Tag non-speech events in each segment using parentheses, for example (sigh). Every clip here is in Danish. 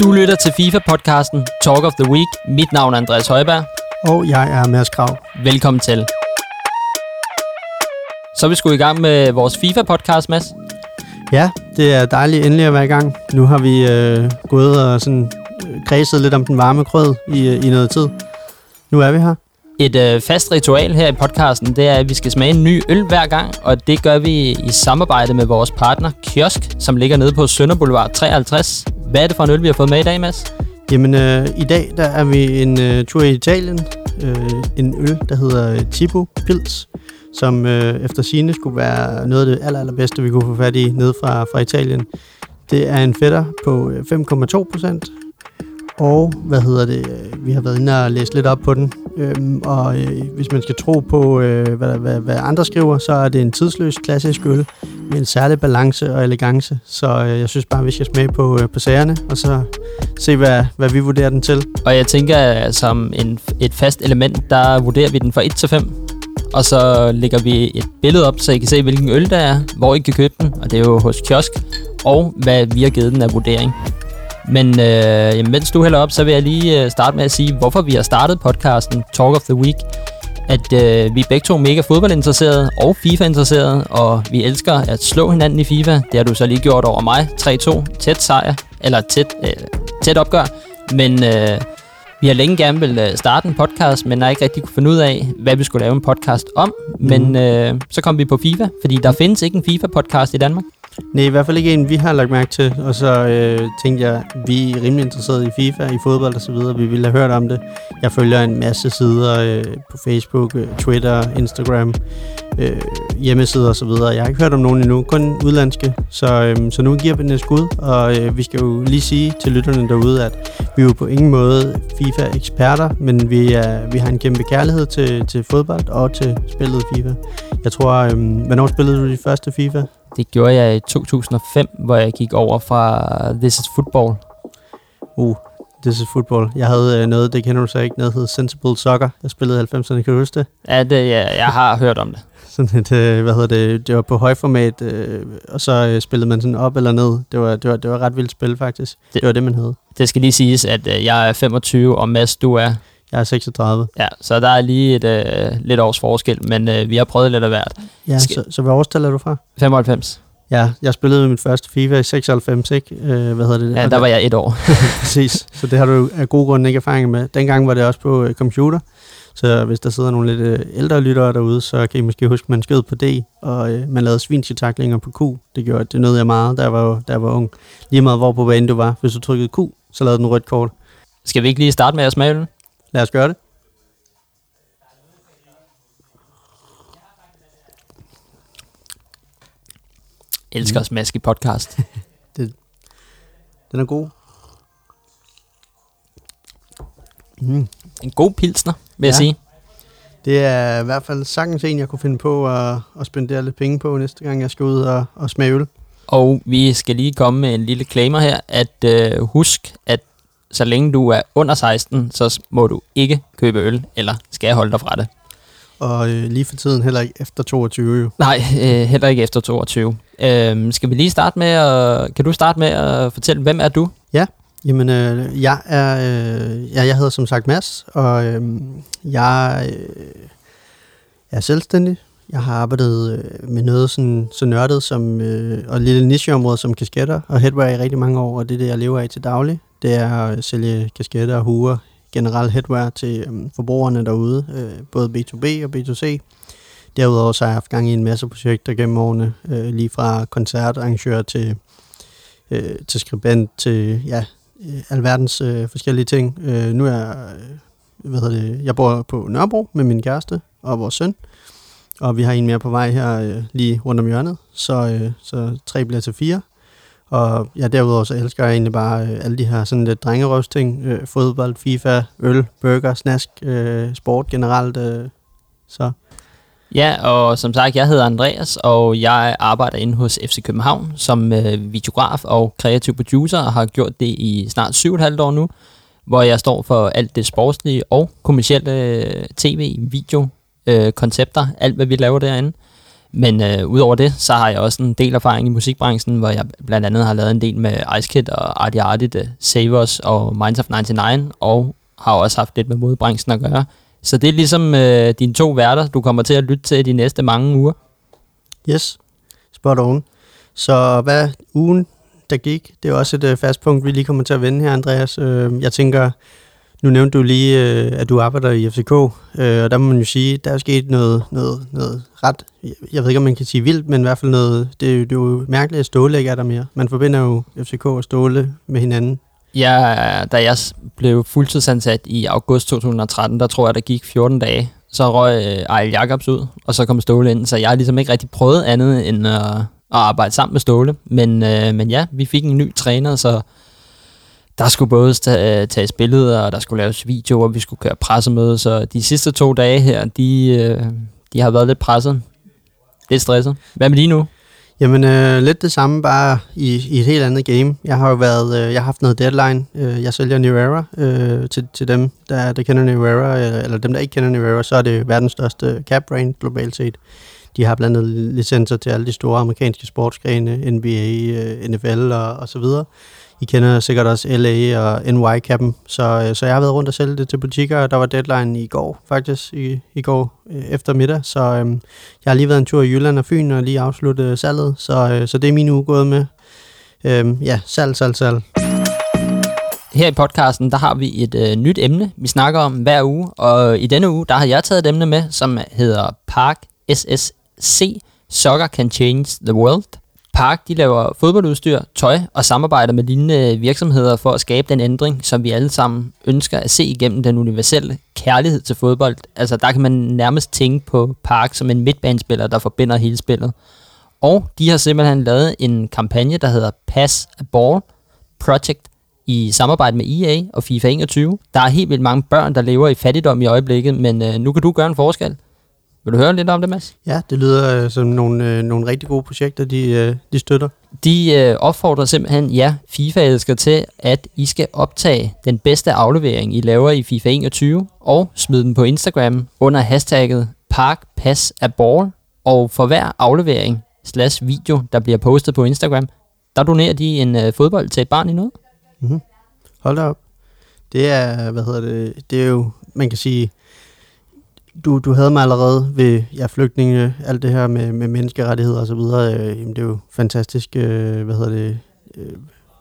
Du lytter til FIFA-podcasten Talk of the Week. Mit navn er Andreas Højberg. Og jeg er Mads Krav. Velkommen til. Så er vi sgu i gang med vores FIFA-podcast, Mads. Ja, det er dejligt endelig at være i gang. Nu har vi øh, gået og sådan øh, kredset lidt om den varme grød i, øh, i noget tid. Nu er vi her. Et øh, fast ritual her i podcasten, det er, at vi skal smage en ny øl hver gang, og det gør vi i samarbejde med vores partner Kiosk, som ligger nede på Sønder Boulevard 53. Hvad er det for en øl, vi har fået med i dag, Mads? Jamen, øh, i dag der er vi en øh, tur i Italien. Øh, en øl, der hedder Tipo Pils, som øh, efter sine skulle være noget af det aller, allerbedste, vi kunne få fat i ned fra, fra Italien. Det er en fætter på øh, 5,2 procent, og hvad hedder det, øh, vi har været inde og læst lidt op på den, øhm, og øh, hvis man skal tro på, øh, hvad, hvad, hvad andre skriver, så er det en tidsløs klassisk øl med en særlig balance og elegance. Så øh, jeg synes bare, vi skal smage på, øh, på sagerne, og så se, hvad, hvad vi vurderer den til. Og jeg tænker, som en, et fast element, der vurderer vi den fra 1 til 5. Og så lægger vi et billede op, så I kan se, hvilken øl der er, hvor I kan købe den, og det er jo hos Kiosk, og hvad vi har givet den af vurdering. Men øh, mens du hælder op, så vil jeg lige øh, starte med at sige, hvorfor vi har startet podcasten Talk of the Week. At øh, vi er begge to mega fodboldinteresserede og FIFA-interesserede, og vi elsker at slå hinanden i FIFA. Det har du så lige gjort over mig. 3-2, tæt sejr, eller tæt, øh, tæt opgør. Men øh, vi har længe gerne vil øh, starte en podcast, men har ikke rigtig kunne finde ud af, hvad vi skulle lave en podcast om. Men øh, så kom vi på FIFA, fordi der findes ikke en FIFA-podcast i Danmark. Nej, i hvert fald ikke en, vi har lagt mærke til. Og så øh, tænkte jeg, vi er rimelig interesserede i FIFA, i fodbold og så videre. Vi ville have hørt om det. Jeg følger en masse sider øh, på Facebook, øh, Twitter, Instagram, øh, hjemmesider og så videre. Jeg har ikke hørt om nogen endnu, kun udlandske. Så, øh, så nu giver vi den et skud. Og øh, vi skal jo lige sige til lytterne derude, at vi er jo på ingen måde FIFA-eksperter, men vi, er, vi har en kæmpe kærlighed til, til fodbold og til spillet FIFA. Jeg tror, øh, hvornår spillede du de første FIFA? Det gjorde jeg i 2005, hvor jeg gik over fra This is Football. Uh, This is Football. Jeg havde øh, noget, det kender du så ikke, noget hed Sensible Soccer. Jeg spillede 90'erne, kan du huske det? Ja, det, ja, jeg har (laughs) hørt om det. Sådan et, øh, hvad hedder det, det var på højformat, øh, og så øh, spillede man sådan op eller ned. Det var, det var, det var ret vildt spil, faktisk. Det, Det- var det, man hed. Det skal lige siges, at øh, jeg er 25, og Mads, du er... Jeg er 36. Ja, så der er lige et øh, lidt års forskel, men øh, vi har prøvet lidt af hvert. Ja, Skal- så, så hvad årstal er du fra? 95. Ja, jeg spillede mit første FIFA i 96, ikke? Øh, hvad hedder det? Ja, der var jeg et år. (laughs) Præcis, så det har du af gode grunde ikke erfaring med. Dengang var det også på øh, computer, så hvis der sidder nogle lidt øh, ældre lyttere derude, så kan I måske huske, at man skød på D, og øh, man lavede svinchetaklinger på Q. Det gjorde, det nød jeg meget, da jeg var, da jeg var ung. Lige meget hvor på banen du var. Hvis du trykkede Q, så lavede den rødt kort. Skal vi ikke lige starte med at smage ølen? Lad os gøre det. Elsker at smaske podcast. (laughs) Den er god. Mm. En god pilsner, vil jeg Ja. sige. Det er i hvert fald sagtens en, jeg kunne finde på at, at spendere lidt penge på næste gang, jeg skal ud og, og smage øl. Og vi skal lige komme med en lille claimer her, at øh, husk, at så længe du er under 16, så må du ikke købe øl, eller skal holde dig fra det. Og øh, lige for tiden heller ikke efter 22 jo. Nej, øh, heller ikke efter 22. Øhm, skal vi lige starte med at... Kan du starte med at fortælle, hvem er du? Jamen, øh, jeg er, øh, ja, jeg hedder som sagt Mads, og øh, jeg øh, er selvstændig. Jeg har arbejdet øh, med noget sådan, så nørdet som, øh, og lille nicheområde som kasketter og headwear i rigtig mange år, og det er det, jeg lever af til daglig. Det er at sælge kasketter og huer, generelt headwear til øh, forbrugerne derude, øh, både B2B og B2C. Derudover så har jeg haft gang i en masse projekter gennem årene, øh, lige fra koncertarrangør til, øh, til skribent til ja, øh, alverdens øh, forskellige ting. Øh, nu er jeg, øh, hvad hedder det, jeg bor på Nørrebro med min kæreste og vores søn, og vi har en mere på vej her øh, lige rundt om hjørnet, så, øh, så tre bliver til fire. Og ja, derudover så elsker jeg egentlig bare øh, alle de her sådan lidt drengerøvsting, øh, fodbold, FIFA, øl, burger, snask, øh, sport generelt. Øh, så Ja, og som sagt, jeg hedder Andreas, og jeg arbejder inde hos FC København som øh, videograf og kreativ producer, og har gjort det i snart 7,5 år nu, hvor jeg står for alt det sportslige og kommercielle øh, tv, video, øh, koncepter, alt hvad vi laver derinde. Men øh, udover det, så har jeg også en del erfaring i musikbranchen, hvor jeg blandt andet har lavet en del med Ice Kid og Artie Artie, The Savers og Minds of 99, og har også haft lidt med modbranchen at gøre. Så det er ligesom øh, dine to værter, du kommer til at lytte til de næste mange uger. Yes, spot on. Så hvad ugen, der gik, det er også et øh, fast punkt, vi lige kommer til at vende her, Andreas. Øh, jeg tænker, nu nævnte du lige, øh, at du arbejder i FCK, øh, og der må man jo sige, der er sket noget, noget, noget ret, jeg ved ikke, om man kan sige vildt, men i hvert fald noget, det, er jo- det er jo mærkeligt, at Ståle ikke er der mere. Man forbinder jo FCK og Ståle med hinanden. Ja, da jeg blev fuldtidsansat i august 2013, der tror jeg, der gik 14 dage. Så røg øh, Ejl Jacobs ud, og så kom Ståle ind. Så jeg har ligesom ikke rigtig prøvet andet end at, at arbejde sammen med Ståle. Men, øh, men ja, vi fik en ny træner, så der skulle både øh, tages billeder, og der skulle laves videoer, og vi skulle køre pressemøde. Så de sidste to dage her, de, øh, de har været lidt presset. Lidt stresset. Hvad med lige nu? Jamen, øh, lidt det samme, bare i, i et helt andet game. Jeg har jo været, øh, jeg har haft noget deadline. Øh, jeg sælger New Era øh, til, til dem, der, der kender New Era, øh, eller dem, der ikke kender New Era, så er det verdens største cap brand globalt set. De har blandt andet licenser til alle de store amerikanske sportsgrene, NBA, øh, NFL og, og så videre. I kender sikkert også LA og NY-kappen, så, øh, så jeg har været rundt og sælge det til butikker, og der var deadline i går, faktisk, i, i går øh, eftermiddag, så øh, jeg har lige været en tur i Jylland og Fyn og lige afsluttet salget, så, øh, så det er min uge gået med. Øhm, ja, salg, salg, salg. Her i podcasten, der har vi et øh, nyt emne, vi snakker om hver uge, og i denne uge, der har jeg taget et emne med, som hedder Park SSC, Soccer Can Change the World. Park, de laver fodboldudstyr, tøj og samarbejder med lignende virksomheder for at skabe den ændring, som vi alle sammen ønsker at se igennem den universelle kærlighed til fodbold. Altså, der kan man nærmest tænke på Park som en midtbanespiller, der forbinder hele spillet. Og de har simpelthen lavet en kampagne, der hedder Pass a Ball Project i samarbejde med EA og FIFA 21. Der er helt vildt mange børn, der lever i fattigdom i øjeblikket, men øh, nu kan du gøre en forskel. Vil du høre lidt om det, Mads? Ja, det lyder øh, som nogle, øh, nogle rigtig gode projekter, de, øh, de støtter. De øh, opfordrer simpelthen jer FIFA-elskere til, at I skal optage den bedste aflevering, I laver i FIFA 21, og smide den på Instagram under hashtagget parkpassaball. Og for hver aflevering slash video, der bliver postet på Instagram, der donerer de en øh, fodbold til et barn i noget. Mm-hmm. Hold da op. Det er, hvad hedder det, det er jo, man kan sige, du, du havde mig allerede ved ja, flygtninge, alt det her med, med menneskerettigheder og så videre. Øh, jamen, det er jo fantastisk, øh, hvad hedder det, øh,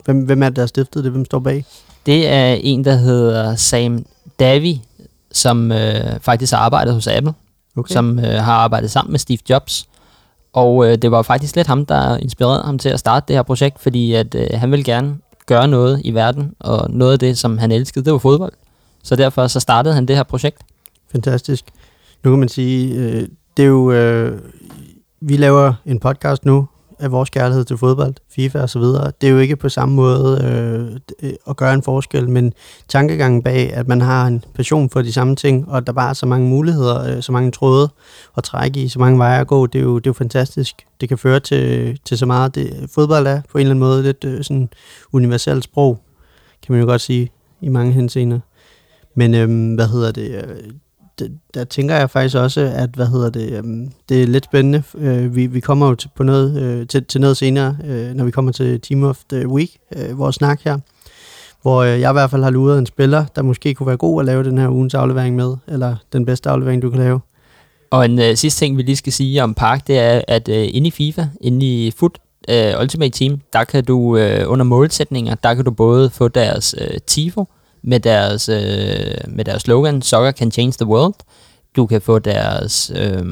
hvem, hvem er det, der har stiftet det? Hvem står bag? Det er en, der hedder Sam Davy, som øh, faktisk har arbejdet hos Apple, okay. som øh, har arbejdet sammen med Steve Jobs. Og øh, det var faktisk lidt ham, der inspirerede ham til at starte det her projekt, fordi at øh, han ville gerne gøre noget i verden, og noget af det, som han elskede, det var fodbold. Så derfor så startede han det her projekt. Fantastisk. Nu kan man sige, øh, det er jo, øh, vi laver en podcast nu af vores kærlighed til fodbold, FIFA og så videre. Det er jo ikke på samme måde øh, at gøre en forskel, men tankegangen bag, at man har en passion for de samme ting, og at der bare er så mange muligheder, øh, så mange tråde at trække i, så mange veje at gå, det er jo, det er jo fantastisk. Det kan føre til, til så meget. Det, fodbold er på en eller anden måde lidt øh, sådan universelt sprog, kan man jo godt sige, i mange henseender. Men øhm, hvad hedder det? Øh, det, der tænker jeg faktisk også, at hvad hedder det, øhm, det er lidt spændende. Øh, vi, vi kommer jo til, på noget, øh, til, til noget senere, øh, når vi kommer til Team of the Week, øh, vores snak her, hvor øh, jeg i hvert fald har luret en spiller, der måske kunne være god at lave den her ugens aflevering med, eller den bedste aflevering, du kan lave. Og en øh, sidste ting, vi lige skal sige om Park, det er, at øh, inde i FIFA, inde i Foot øh, Ultimate Team, der kan du øh, under målsætninger, der kan du både få deres øh, tifo, med deres, øh, med deres slogan, Soccer can change the world. Du kan få deres øh,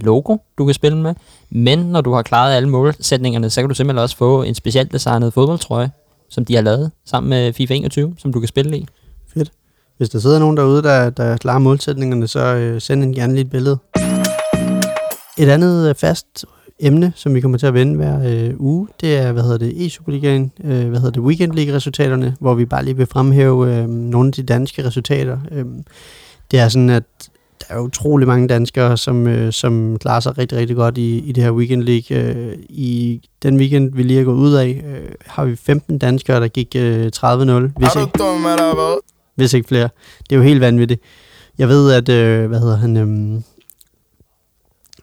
logo, du kan spille med. Men når du har klaret alle målsætningerne, så kan du simpelthen også få en specielt designet fodboldtrøje, som de har lavet sammen med FIFA 21, som du kan spille i. Fedt. Hvis der sidder nogen derude, der, der klarer målsætningerne, så øh, send en gerne lige et billede. Et andet øh, fast emne, som vi kommer til at vende hver øh, uge, det er, hvad hedder det, e-Superligaen, øh, hvad hedder det, Weekend League-resultaterne, hvor vi bare lige vil fremhæve øh, nogle af de danske resultater. Øh, det er sådan, at der er utrolig mange danskere, som, øh, som klarer sig rigtig, rigtig godt i, i det her Weekend League. Øh, I den weekend, vi lige er gået ud af, øh, har vi 15 danskere, der gik øh, 30-0, hvis ikke, hvis ikke flere. Det er jo helt vanvittigt. Jeg ved, at, øh, hvad hedder han, øh,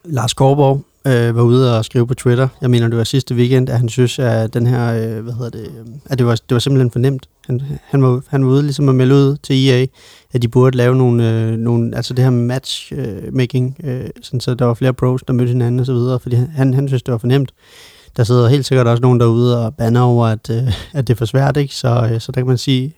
Lars Korborg, øh, var ude og skrive på Twitter, jeg mener det var sidste weekend, at han synes, at den her, øh, hvad hedder det, øh, at det var, det var simpelthen for nemt. Han, han, var, han var ude ligesom at melde ud til EA, at de burde lave nogle, øh, nogle altså det her matchmaking, øh, øh, sådan så der var flere pros, der mødte hinanden og så videre, fordi han, han synes, det var for nemt. Der sidder helt sikkert også nogen derude og banner over, at, øh, at det er for svært, ikke? Så, øh, så der kan man sige,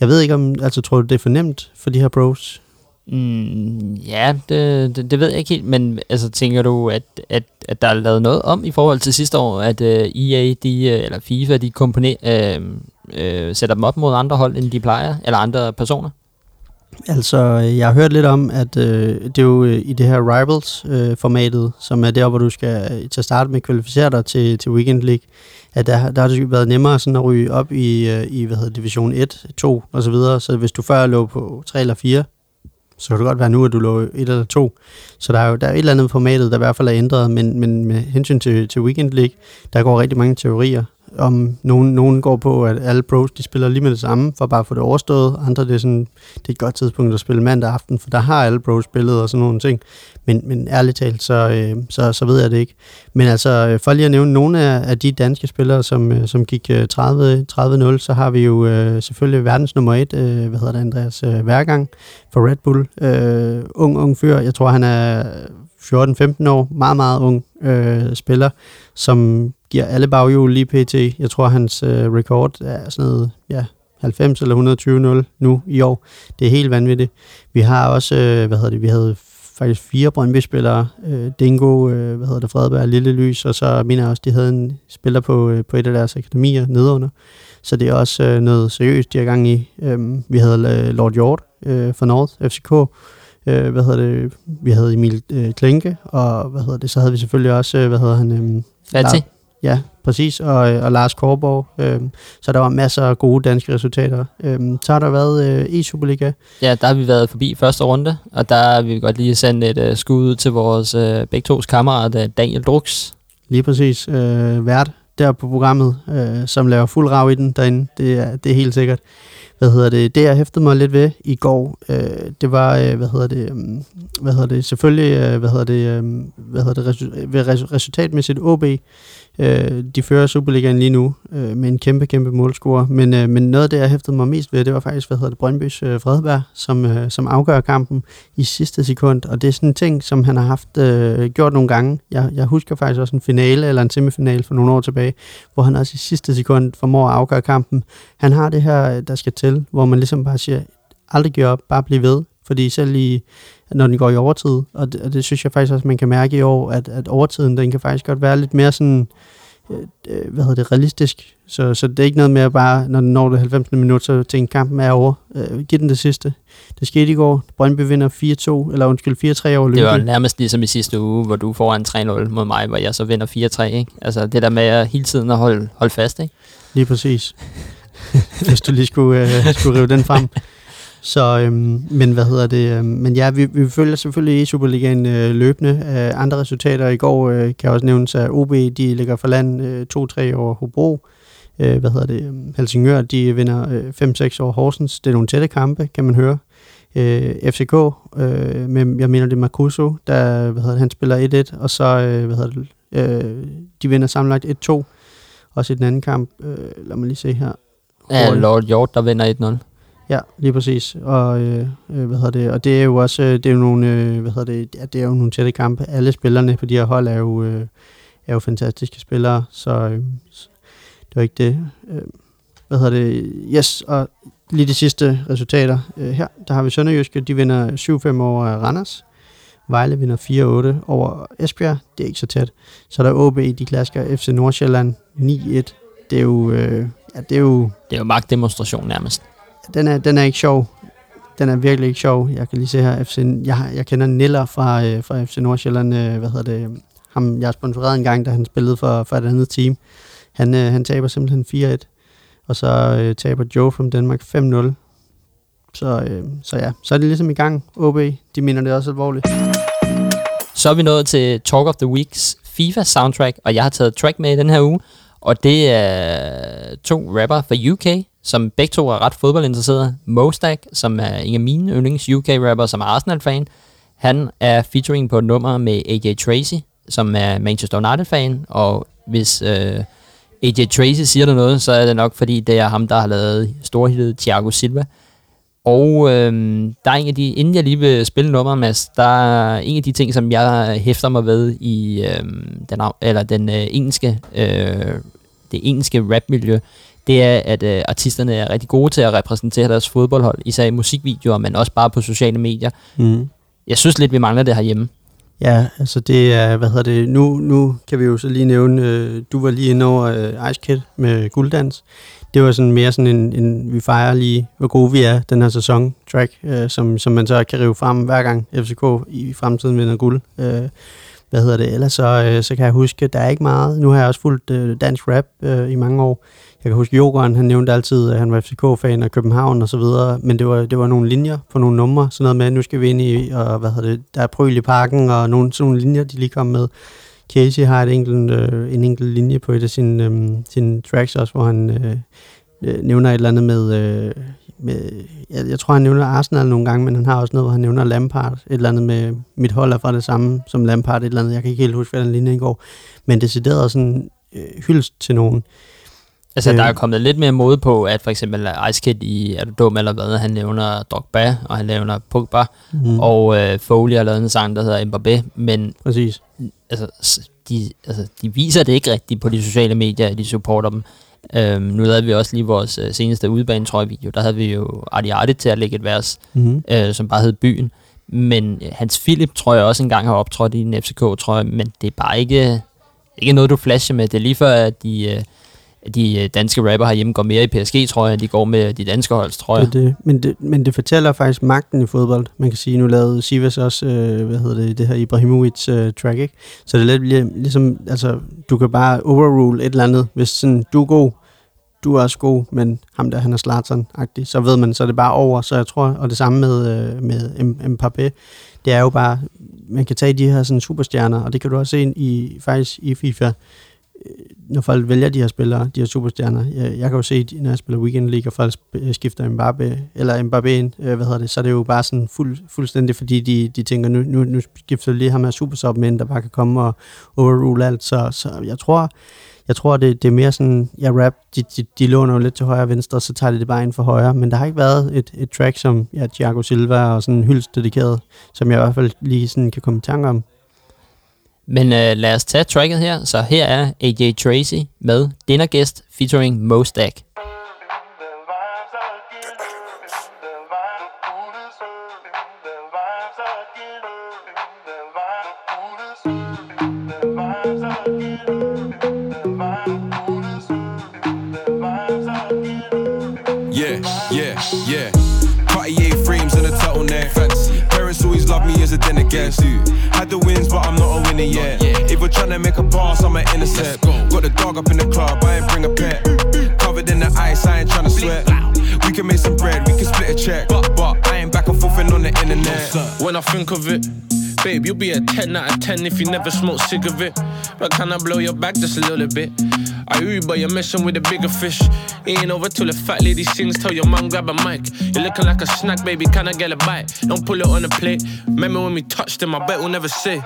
jeg ved ikke om, altså tror du, det er for nemt for de her pros? Mm, ja, det, det, det ved jeg ikke helt, men altså, tænker du, at, at, at der er lavet noget om i forhold til sidste år, at øh, uh, EA, de, øh, eller FIFA, de komponer, øh, øh, sætter dem op mod andre hold, end de plejer, eller andre personer? Altså, jeg har hørt lidt om, at øh, det er jo øh, i det her Rivals-formatet, øh, som er der, hvor du skal øh, til at starte med kvalificere dig til, til Weekend League, at der, der har det været nemmere sådan at ryge op i, øh, i hvad hedder, Division 1, 2 og så videre. Så hvis du før lå på 3 eller 4, så kan det godt være nu, at du lå 1 eller 2. Så der er jo der er et eller andet formatet, der i hvert fald er ændret, men, men med hensyn til, til Weekend League, der går rigtig mange teorier om nogen, nogen går på, at alle pros de spiller lige med det samme, for bare at få det overstået. Andre det er, sådan, det er et godt tidspunkt at spille mandag aften, for der har alle pros spillet og sådan nogle ting. Men, men ærligt talt, så, øh, så, så ved jeg det ikke. Men altså, øh, for lige at nævne nogle af, af de danske spillere, som, øh, som gik øh, 30, 30-0, så har vi jo øh, selvfølgelig verdens nummer et, øh, hvad hedder det, Andreas øh, Værgang for Red Bull. Øh, ung, ung fyr. Jeg tror, han er 14-15 år, meget, meget ung øh, spiller, som giver alle baghjul lige pt. Jeg tror, hans øh, record er sådan noget, ja, 90 eller 120-0 nu i år. Det er helt vanvittigt. Vi har også, øh, hvad hedder det, vi havde faktisk fire Brøndby-spillere. Øh, Dingo, øh, hvad hedder det, Fredberg, Lille Lys, og så mener jeg også, de havde en spiller på, øh, på et af deres akademier nedunder. Så det er også øh, noget seriøst, de har gang i. Øh, vi havde øh, Lord Hjort øh, fra North, FCK. Øh, hvad hedder det? Vi havde Emil øh, Klinke, og hvad hedder det? Så havde vi selvfølgelig også, øh, hvad hedder han? Øh, Fati. Ja, præcis, og, og Lars Korborg. Øh, så der var masser af gode danske resultater. Øh, så har der været øh, e-Superliga. Ja, der har vi været forbi første runde, og der vil vi godt lige sende et uh, skud til vores uh, begge tos kammerat, Daniel Drux. Lige præcis. Øh, vært der på programmet, øh, som laver fuld rav i den derinde. Det er, det er helt sikkert. Hvad hedder det? Det, jeg hæftede mig lidt ved i går, øh, det var, øh, hvad hedder det, øh, hvad hedder det, selvfølgelig, øh, hvad hedder det, øh, hvad hedder det, resu- ved resultatmæssigt OB, Øh, de fører Superligaen lige nu øh, med en kæmpe, kæmpe målscorer. Men, øh, men noget af det, jeg hæftede mig mest ved, det var faktisk, hvad hedder det, Brøndbys øh, Fredberg, som, øh, som afgør kampen i sidste sekund. Og det er sådan en ting, som han har haft øh, gjort nogle gange. Jeg, jeg husker faktisk også en finale eller en semifinale for nogle år tilbage, hvor han også i sidste sekund formår at afgøre kampen. Han har det her, øh, der skal til, hvor man ligesom bare siger, aldrig gør op, bare bliv ved. Fordi selv i, når den går i overtid, og det, og det synes jeg faktisk også, man kan mærke i år, at, at overtiden, den kan faktisk godt være lidt mere sådan, øh, øh hvad hedder det, realistisk. Så, så det er ikke noget med at bare, når den når det 90. minut, så tænker kampen er over. Øh, giv den det sidste. Det skete i går. Brøndby vinder 4-2, eller undskyld, 4-3 over Lyngby. Det var nærmest ligesom i sidste uge, hvor du får en 3-0 mod mig, hvor jeg så vinder 4-3, ikke? Altså det der med at hele tiden at holde, holde fast, ikke? Lige præcis. (laughs) Hvis du lige skulle, øh, skulle rive den frem. (laughs) Så, øhm, men hvad hedder det? Øhm, men ja, vi, vi følger selvfølgelig i Superligaen øh, løbende. Øh, andre resultater i går øh, kan også nævnes, at OB de ligger for land øh, 2-3 over Hobro. Øh, hvad hedder det? Øhm, Helsingør de vinder øh, 5-6 over Horsens. Det er nogle tætte kampe, kan man høre. Øh, FCK, øh, med, jeg mener det er Marcuso, der hvad hedder det, han spiller 1-1, og så øh, hvad hedder det, øh, de vinder sammenlagt 1-2. Også i den anden kamp, øh, lad mig lige se her. Ja, Lord Hjort, der vinder 1-0. Ja, lige præcis. Og, øh, øh, hvad hedder det? og det er jo også øh, det er jo nogle, øh, hvad hedder det? Ja, det er jo nogle tætte kampe. Alle spillerne på de her hold er jo, øh, er jo fantastiske spillere, så, øh, så det var ikke det. Øh, hvad hedder det? Yes, og lige de sidste resultater øh, her, der har vi Sønderjyske, de vinder 7-5 over Randers. Vejle vinder 4-8 over Esbjerg. Det er ikke så tæt. Så der er OB, de klasker FC Nordsjælland 9-1. Det er jo... Øh, ja, det er jo... Det er jo magtdemonstration nærmest den er, den er ikke sjov. Den er virkelig ikke sjov. Jeg kan lige se her, FC, jeg, jeg kender Niller fra, øh, fra FC Nordsjælland, øh, hvad hedder det, ham, jeg har sponsoreret en gang, da han spillede for, for et andet team. Han, øh, han taber simpelthen 4-1, og så øh, taber Joe from Danmark 5-0. Så, øh, så ja, så er det ligesom i gang. OB, de mener det også alvorligt. Så er vi nået til Talk of the Weeks FIFA soundtrack, og jeg har taget track med i den her uge, og det er to rapper fra UK, som begge to er ret fodboldinteresserede. Mostak, som er en af mine yndlings UK-rapper, som er Arsenal-fan, han er featuring på et nummer med AJ Tracy, som er Manchester United-fan, og hvis øh, AJ Tracy siger der noget, så er det nok, fordi det er ham, der har lavet storhittet Thiago Silva. Og øh, der er en af de, inden jeg lige vil spille nummeret, Mads, der er en af de ting, som jeg hæfter mig ved i øh, den, eller den øh, engelske, øh, det engelske rapmiljø, det er, at øh, artisterne er rigtig gode til at repræsentere deres fodboldhold, især i musikvideoer, men også bare på sociale medier. Mm. Jeg synes lidt, vi mangler det herhjemme. Ja, altså det er, hvad hedder det, nu, nu kan vi jo så lige nævne, øh, du var lige inde over øh, Ice Kid med Gulddans. Det var sådan mere sådan en, en, vi fejrer lige, hvor gode vi er, den her sæson track, øh, som, som man så kan rive frem hver gang FCK i fremtiden vinder guld. Øh, hvad hedder det, ellers så, øh, så kan jeg huske, der er ikke meget, nu har jeg også fulgt øh, dansk rap øh, i mange år, jeg kan huske, Jokeren, han nævnte altid, at han var FCK-fan af København og så videre, men det var, det var nogle linjer på nogle numre, sådan noget med, at nu skal vi ind i, og hvad hedder det, der er Prøl i parken, og nogle, sådan nogle linjer, de lige kom med. Casey har et enkelt, øh, en enkelt linje på et af sine, øh, sine tracks også, hvor han øh, øh, nævner et eller andet med, øh, med jeg, jeg tror, han nævner Arsenal nogle gange, men han har også noget, hvor han nævner Lampard, et eller andet med, mit hold er fra det samme som Lampard, et eller andet, jeg kan ikke helt huske, hvad den linje går, men decideret sådan øh, hyldest til nogen. Altså, øh. der er kommet lidt mere mode på, at for eksempel Ice Kid i Er du dum eller hvad, han nævner Drogba, og han nævner Pogba, mm. og øh, Foley har lavet en sang, der hedder Mbappé, men Præcis. Altså, de, altså, de viser det ikke rigtigt på de sociale medier, de supporter dem. Øhm, nu lavede vi også lige vores øh, seneste udbanetrøje-video, der havde vi jo Arti Arti til at lægge et vers, mm. øh, som bare hed Byen. Men øh, Hans Philip tror jeg også engang har optrådt i en FCK-trøje, men det er bare ikke, ikke noget, du flasher med. Det er lige før, at de... Øh, de øh, danske rapper herhjemme går mere i PSG, tror jeg, end de går med de danske holds, tror jeg. Det, det. Men, det, men det fortæller faktisk magten i fodbold. Man kan sige, nu lavede Sivas også, øh, hvad hedder det, det her Ibrahimovic øh, track, ikke? Så det er lidt ligesom, altså, du kan bare overrule et eller andet. Hvis sådan, du er god, du er også god, men ham der, han er Zlatan-agtig, så ved man, så er det bare over. Så jeg tror, og det samme med, øh, med Mbappé, det er jo bare, man kan tage de her sådan superstjerner, og det kan du også se i, faktisk i FIFA, når folk vælger de her spillere, de her superstjerner, jeg, jeg kan jo se, når jeg spiller Weekend League, og folk øh, skifter Mbappé, eller Mbappé ind, øh, hvad hedder det, så er det jo bare sådan fuld, fuldstændig, fordi de, de tænker, nu, nu, nu skifter lige ham her supersop ind, der bare kan komme og overrule alt, så, så jeg tror, jeg tror, det, det er mere sådan, ja, rap, de, de, de låner jo lidt til højre og venstre, så tager de det bare ind for højre, men der har ikke været et, et track som ja, Thiago Silva og sådan hyldst dedikeret, som jeg i hvert fald lige sådan kan komme i tanke om. Men øh, lad os tage tracket her. Så her er AJ Tracy med Dinner Guest featuring Mo Stack. Yeah, yeah, yeah. Cartier always love me as a. Had the wins, but I'm not a winner yet. If we're trying to make a pass, I'm an innocent. Got the dog up in the club, I ain't bring a pet. Covered in the ice, I ain't trying to sweat. We can make some bread, we can split a check. But, but I ain't back and forth on the internet. When I think of it, babe, you'll be a 10 out of 10 if you never smoke cigarette. But can I blow your back just a little bit? I Uber, you, but you're messing with a bigger fish. It ain't over till the fat lady sings. Tell your mom grab a mic. You're looking like a snack, baby. Can I get a bite? Don't pull it on the plate. Remember when we touched them? I bet we'll never say.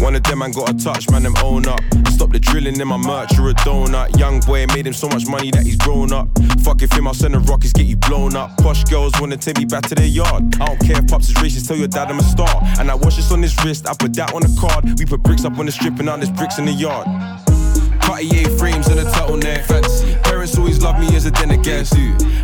One of them man got a touch, man, them own up. Stop the drilling in my merch, you're a donut. Young boy made him so much money that he's grown up. Fuck if him, I'll send the rockets, get you blown up. Posh girls wanna take me back to their yard. I don't care if pops is racist, tell your dad I'm a star. And I watch this on his wrist, I put that on the card. We put bricks up on the strip and now there's bricks in the yard. Cartier frames and a turtleneck. Fancy. Parents always love me as a dinner guest.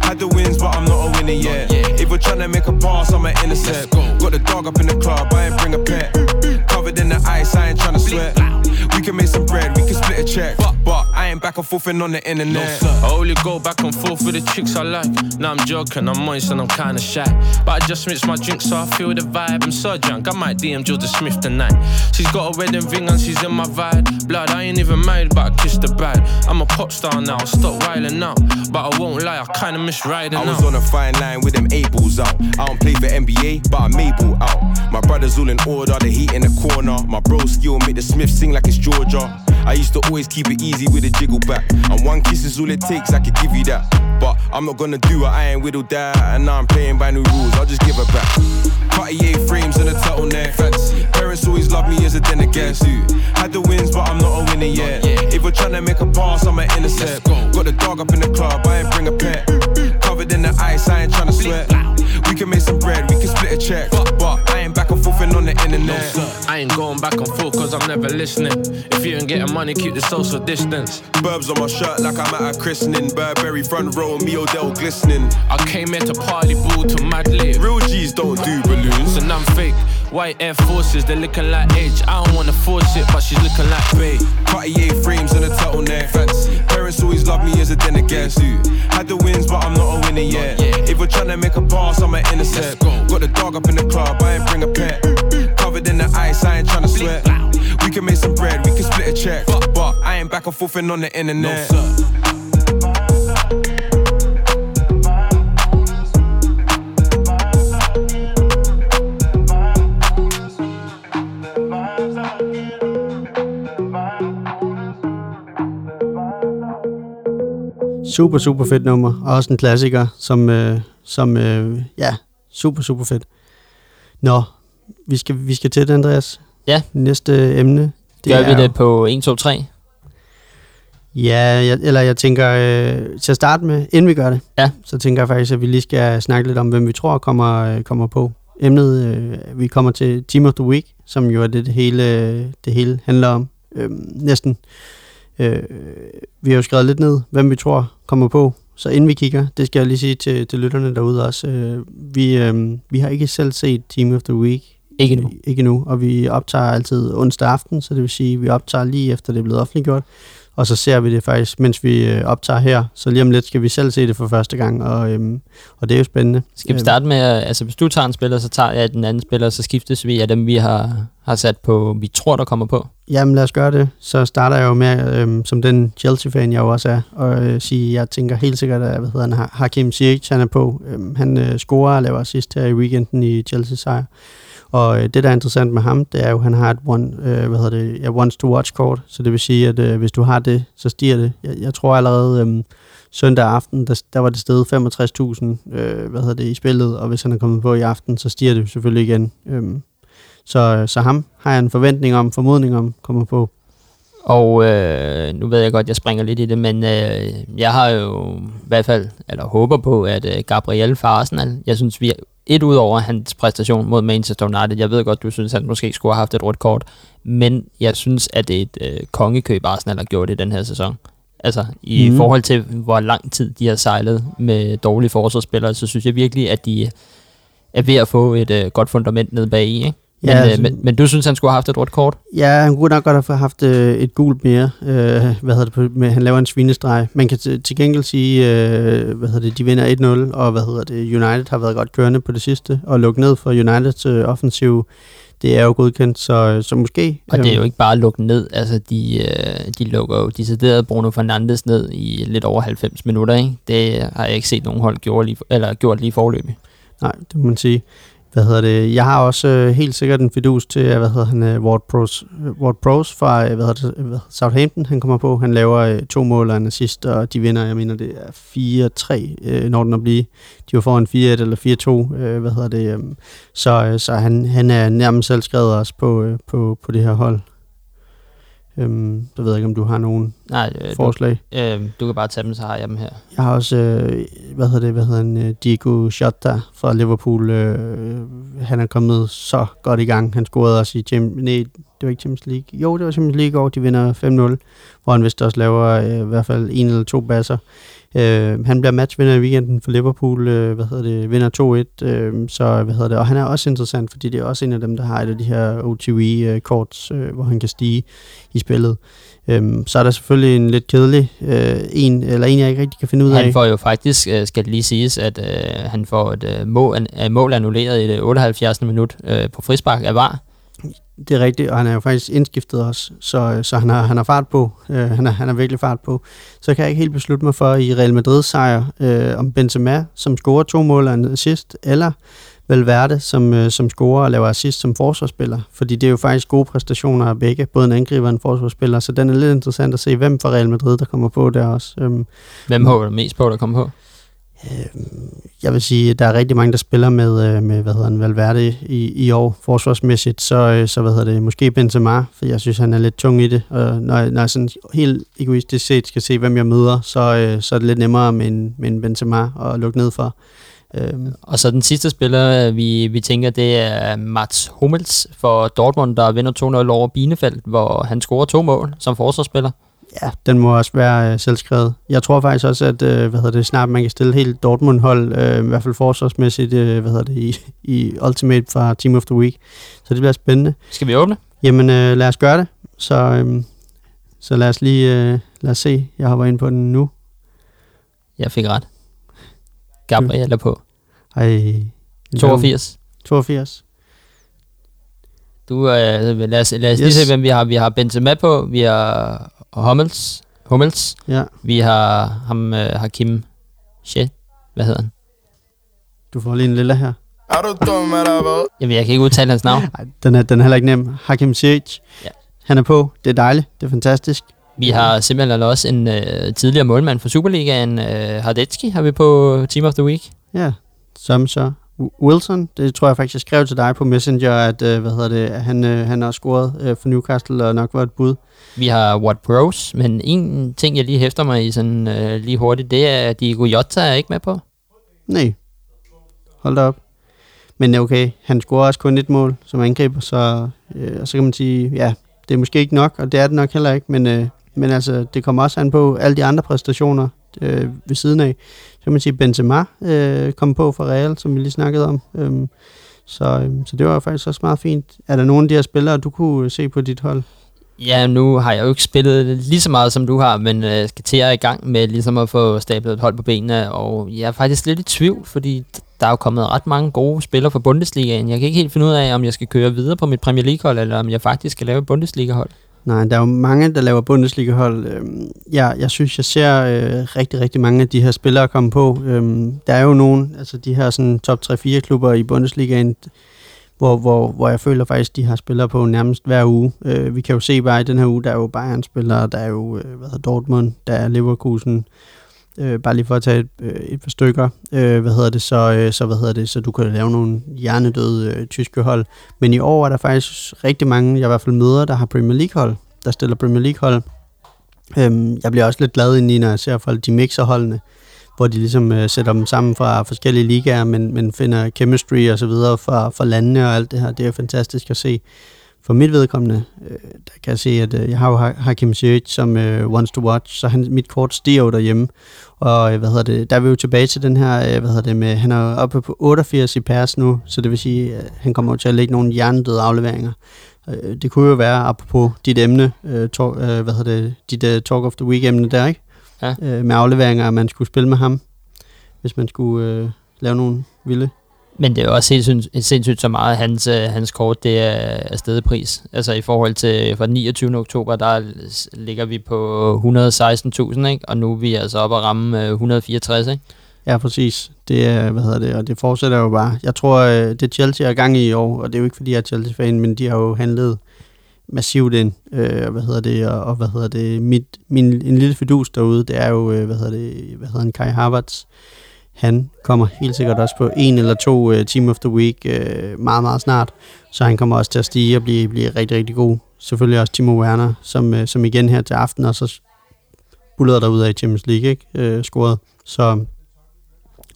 Had the wins, but I'm not a winner yet. If we're trying to make a pass, I'm an innocent. Got the dog up in the club, I ain't bring a pet. Covered in the ice, I ain't trying to sweat. We can make some bread, we can split a check. But but I ain't back and forth on the internet. No, sir. I only go back and forth with the chicks I like. Now I'm joking, I'm moist and I'm kinda shy. But I just mix my drink so I feel the vibe. I'm so drunk, I might DM Georgia Smith tonight. She's got a wedding ring and she's in my vibe. Blood, I ain't even married, but I kissed the bride. I'm a pop star now, stop riling out. But I won't lie, I kinda miss riding I was out. on a fine line with them eight balls out. I don't play for NBA, but I'm able out. My brothers all in order, the heat in the corner. My bro skill make the Smith sing like it's Georgia. I used to always keep it easy with a jiggle back. And one kiss is all it takes, I could give you that. But I'm not gonna do it, I ain't whittled that. And now I'm playing by new rules, I'll just give her back. Cartier frames and a turtleneck. Fancy. Parents always love me as a against you. Had the wins, but I'm not a winner yet. If we're trying to make a pass, I'm an innocent. Got the dog up in the club, I ain't bring a pet. Covered in the ice, I ain't trying to sweat. We can make some bread, we can split a check. But I ain't back and forth on the internet. I ain't going back and forth cause I'm never listening. If you ain't getting money, keep the social distance. Burbs on my shirt like I'm at a christening. Burberry front row, me Odell glistening. I came here to party ball to mad lit. Real G's don't do balloons. And I'm fake. White Air Forces, they're looking like Edge. I don't wanna force it, but she's looking like Bay. Cartier frames and a turtleneck. Fancy. Parents always love me as a against you. Had the wins, but I'm not a winner yet. If we're trying to make a pass, I'm an innocent. Got the dog up in the club, I ain't bring a pet. Covered in the ice, I ain't trying to sweat. We can make some bread, we can split a check. But I ain't back and forth on the internet. No, sir. Super, super fedt nummer. Og også en klassiker, som, øh, som øh, ja, super, super fedt. Nå, vi skal, vi skal til det, Andreas. Ja. Næste emne. Det Gør er, vi det på 1, 2, 3? Ja, jeg, eller jeg tænker, øh, til at starte med, inden vi gør det, ja. så tænker jeg faktisk, at vi lige skal snakke lidt om, hvem vi tror kommer, øh, kommer på. Emnet, øh, vi kommer til Team of the Week, som jo er det, det hele, det hele handler om. Øh, næsten. Øh, vi har jo skrevet lidt ned, hvem vi tror kommer på. Så inden vi kigger, det skal jeg lige sige til, til lytterne derude også, øh, vi, øh, vi har ikke selv set Team of the Week. Ikke nu. Ikke nu, og vi optager altid onsdag aften, så det vil sige, at vi optager lige efter det er blevet offentliggjort og så ser vi det faktisk, mens vi øh, optager her. Så lige om lidt skal vi selv se det for første gang, og, øhm, og det er jo spændende. Skal vi starte med, altså hvis du tager en spiller, så tager jeg den anden spiller, så skiftes vi af dem, vi har, har sat på, vi tror, der kommer på? Jamen lad os gøre det. Så starter jeg jo med, øhm, som den Chelsea-fan, jeg jo også er, og øh, sige, jeg tænker helt sikkert, at hvad hedder han, Hakim Ziyech, han er på. Øhm, han øh, scorer og laver sidst her i weekenden i Chelsea-sejr. Og øh, det, der er interessant med ham, det er jo, at han har et one, øh, hvad hedder det, ja, once to watch kort, så det vil sige, at øh, hvis du har det, så stiger det. Jeg, jeg tror allerede øh, søndag aften, der, der var det stedet 65.000 øh, hvad hedder det, i spillet, og hvis han er kommet på i aften, så stiger det selvfølgelig igen. Øh, så, så ham har jeg en forventning om, formodning om, kommer på. Og øh, nu ved jeg godt, jeg springer lidt i det, men øh, jeg har jo i hvert fald, eller håber på, at øh, Gabriel fra Arsenal, jeg synes, vi et ud over hans præstation mod Manchester United. Jeg ved godt, du synes, han måske skulle have haft et rødt kort, men jeg synes, at det er et øh, kongekøb, Arsenal har gjort i den her sæson. Altså, i mm. forhold til, hvor lang tid de har sejlet med dårlige forsvarsspillere, så synes jeg virkelig, at de er ved at få et øh, godt fundament ned bag i, ikke? Men, ja, altså, øh, men, men du synes, han skulle have haft et rødt kort? Ja, han kunne nok godt have haft øh, et gult mere. Øh, hvad hedder det, på, med, han laver en svinestreg. Man kan t- til gengæld sige, øh, hvad hedder det, de vinder 1-0, og hvad hedder det, United har været godt kørende på det sidste, og lukket ned for Uniteds øh, offensiv. Det er jo godkendt, så, så måske... Og det er jo øhm, ikke bare lukket ned, altså de, øh, de lukker jo decideret Bruno Fernandes ned i lidt over 90 minutter, ikke? Det har jeg ikke set nogen hold gjort lige, eller gjort lige forløbig. Nej, det må man sige. Hvad hedder det? Jeg har også øh, helt sikkert en fidus til, øh, hvad hedder han, øh, Ward Pros, øh, Ward Pros fra øh, hvad hedder det, hvad, Southampton, han kommer på. Han laver øh, to mål og en assist, og de vinder, jeg mener, det er 4-3, øh, når den er blive. De var foran 4-1 eller 4-2, øh, hvad hedder det. Øh, så øh, så han, han er nærmest selv skrevet også på, øh, på, på det her hold. Øhm, så ved jeg ikke, om du har nogen Nej, øh, forslag. Du, øh, du kan bare tage dem, så har jeg dem her. Jeg har også, øh, hvad hedder det, hvad hedder han, øh, Diego Jota fra Liverpool. Øh, han er kommet så godt i gang. Han scorede også i Champions Nej, det var ikke Champions League. Jo, det var Champions League, og de vinder 5-0, hvor han vist også laver øh, i hvert fald en eller to basser. Øh, han bliver matchvinder i weekenden for Liverpool, øh, hvad hedder det, vinder 2-1, øh, så hvad hedder det, og han er også interessant, fordi det er også en af dem, der har et af de her OTV-korts, øh, øh, hvor han kan stige i spillet. Øh, så er der selvfølgelig en lidt kedelig øh, en, eller en, jeg ikke rigtig kan finde ud af. Han får jo faktisk, øh, skal det lige siges, at øh, han får et øh, mål, an, mål annulleret i det 78. minut øh, på frispark af VAR, det er rigtigt, og han er jo faktisk indskiftet også, så, så han, har, han har fart på. Øh, han, har, han har virkelig fart på. Så kan jeg ikke helt beslutte mig for i Real Madrid sejr øh, om Benzema, som scorer to mål og en assist, eller Valverde, som, øh, som scorer og laver assist som forsvarsspiller. Fordi det er jo faktisk gode præstationer af begge, både en angriber og en forsvarsspiller, så den er lidt interessant at se, hvem fra Real Madrid, der kommer på der også. Øhm, hvem håber du mest på, der kommer på? Øh, jeg vil sige, der er rigtig mange, der spiller med, øh, med hvad hedder han, Valverde i, i år forsvarsmæssigt, så, øh, så hvad hedder det, måske Benzema, for jeg synes, han er lidt tung i det. Og når, jeg, når jeg sådan helt egoistisk set skal se, hvem jeg møder, så, øh, så er det lidt nemmere med en, med en Benzema at lukke ned for. Øhm. Og så den sidste spiller, vi, vi tænker, det er Mats Hummels for Dortmund, der vinder 2-0 over Binefeldt, hvor han scorer to mål som forsvarsspiller. Ja, den må også være øh, selvskrevet. Jeg tror faktisk også, at øh, hvad hedder det, snart man kan stille helt Dortmund-hold, øh, i hvert fald forsvarsmæssigt, øh, hvad hedder det, i, i Ultimate fra Team of the Week. Så det bliver spændende. Skal vi åbne? Jamen, øh, lad os gøre det. Så, øh, så lad os lige øh, lad os se. Jeg hopper ind på den nu. Jeg fik ret. Gabriel er på. Ej, 82. 82. Du, øh, lad os, lad os yes. lige se, hvem vi har. Vi har Benzema på, vi har Hummels, Hummels. Ja. Vi har ham, øh, Hakim She. Hvad hedder han? Du får lige en lille her. Er du dum, eller hvad? Jamen, jeg kan ikke udtale hans navn. Ej, den er, den er heller ikke nem. Hakim Ziyech. Ja. Han er på. Det er dejligt. Det er fantastisk. Vi har simpelthen også en øh, tidligere målmand for Superligaen, øh, Hardetski, har vi på Team of the Week. Ja, som så. Wilson, det tror jeg faktisk, jeg skrev til dig på Messenger, at øh, hvad hedder det, at han, øh, han har scoret øh, for Newcastle og nok var et bud. Vi har What Bros, men en ting, jeg lige hæfter mig i sådan øh, lige hurtigt, det er, at Diego Jota er ikke med på. Nej. Hold da op. Men okay, han scorer også kun et mål som angriber, så, øh, så kan man sige, ja, det er måske ikke nok, og det er det nok heller ikke, men, øh, men altså, det kommer også an på alle de andre præstationer øh, ved siden af. Så kan man sige, Benzema øh, kom på for Real, som vi lige snakkede om. Øh, så, øh, så det var faktisk også meget fint. Er der nogen af de her spillere, du kunne se på dit hold? Ja, nu har jeg jo ikke spillet lige så meget, som du har, men øh, skal til at i gang med ligesom at få stablet et hold på benene, og jeg er faktisk lidt i tvivl, fordi der er jo kommet ret mange gode spillere fra Bundesligaen. Jeg kan ikke helt finde ud af, om jeg skal køre videre på mit Premier League-hold, eller om jeg faktisk skal lave et Bundesliga-hold. Nej, der er jo mange, der laver Bundesliga-hold. Øhm, jeg, jeg synes, jeg ser øh, rigtig, rigtig mange af de her spillere komme på. Øhm, der er jo nogen, altså de her sådan, top 3-4 klubber i Bundesligaen, hvor, hvor, hvor jeg føler faktisk, de har spillere på nærmest hver uge. Øh, vi kan jo se bare i den her uge, der er jo Bayern-spillere, der er jo øh, hvad hedder Dortmund, der er Leverkusen, øh, bare lige for at tage et, øh, et par stykker, øh, hvad hedder det, så, øh, så, hvad hedder det, så du kan lave nogle hjernedøde øh, tyske hold. Men i år er der faktisk rigtig mange, jeg i hvert fald møder, der har Premier League hold, der stiller Premier League hold. Øhm, jeg bliver også lidt glad ind i, når jeg ser folk, de mixer holdene, hvor de ligesom øh, sætter dem sammen fra forskellige ligaer, men, men finder chemistry og så videre fra, fra landene og alt det her. Det er fantastisk at se. For mit vedkommende, øh, der kan jeg se, at øh, jeg har jo Hakim Ziyech som øh, wants to watch, så han, mit kort stiger jo derhjemme. Og øh, hvad hedder det, der er vi jo tilbage til den her, øh, hvad hedder det med, han er oppe på 88 i pers nu, så det vil sige, at han kommer til at lægge nogle hjernedøde afleveringer. Øh, det kunne jo være, apropos dit emne, øh, talk, øh, hvad hedder det, dit uh, Talk of the Week-emne der, ikke? Ja. Øh, med afleveringer, at man skulle spille med ham, hvis man skulle øh, lave nogle vilde men det er også sindssygt, sindssygt så meget, hans, øh, hans kort det er stedet pris. Altså i forhold til fra den 29. oktober, der ligger vi på 116.000, ikke? og nu er vi altså oppe at ramme 164, ikke? Ja, præcis. Det er, hvad hedder det, og det fortsætter jo bare. Jeg tror, øh, det Chelsea er gang i i år, og det er jo ikke, fordi jeg er Chelsea-fan, men de har jo handlet massivt ind, øh, hvad hedder det, og, og hvad hedder det, mit, min, en lille fidus derude, det er jo, øh, hvad hedder det, hvad hedder han, Kai Havertz, han kommer helt sikkert også på en eller to uh, Team of the Week uh, meget, meget snart. Så han kommer også til at stige og blive, blive rigtig, rigtig god. Selvfølgelig også Timo Werner, som, uh, som igen her til aften, og så bullerede der ud af Champions League, ikke? Uh, scoret. Så,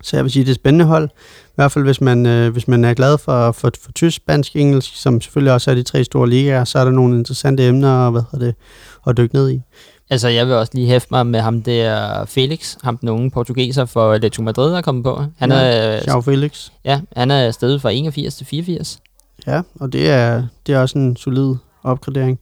så jeg vil sige, det er et spændende hold. I hvert fald, hvis man, uh, hvis man er glad for, for, for tysk, spansk, engelsk, som selvfølgelig også er de tre store ligaer, så er der nogle interessante emner hvad det, at dykke ned i. Altså, jeg vil også lige hæfte mig med ham, det er Felix, ham den unge portugiser for Atletico Madrid, der er kommet på. Han ja, er, Ciao Felix. Ja, han er stedet fra 81 til 84. Ja, og det er, det er også en solid opgradering.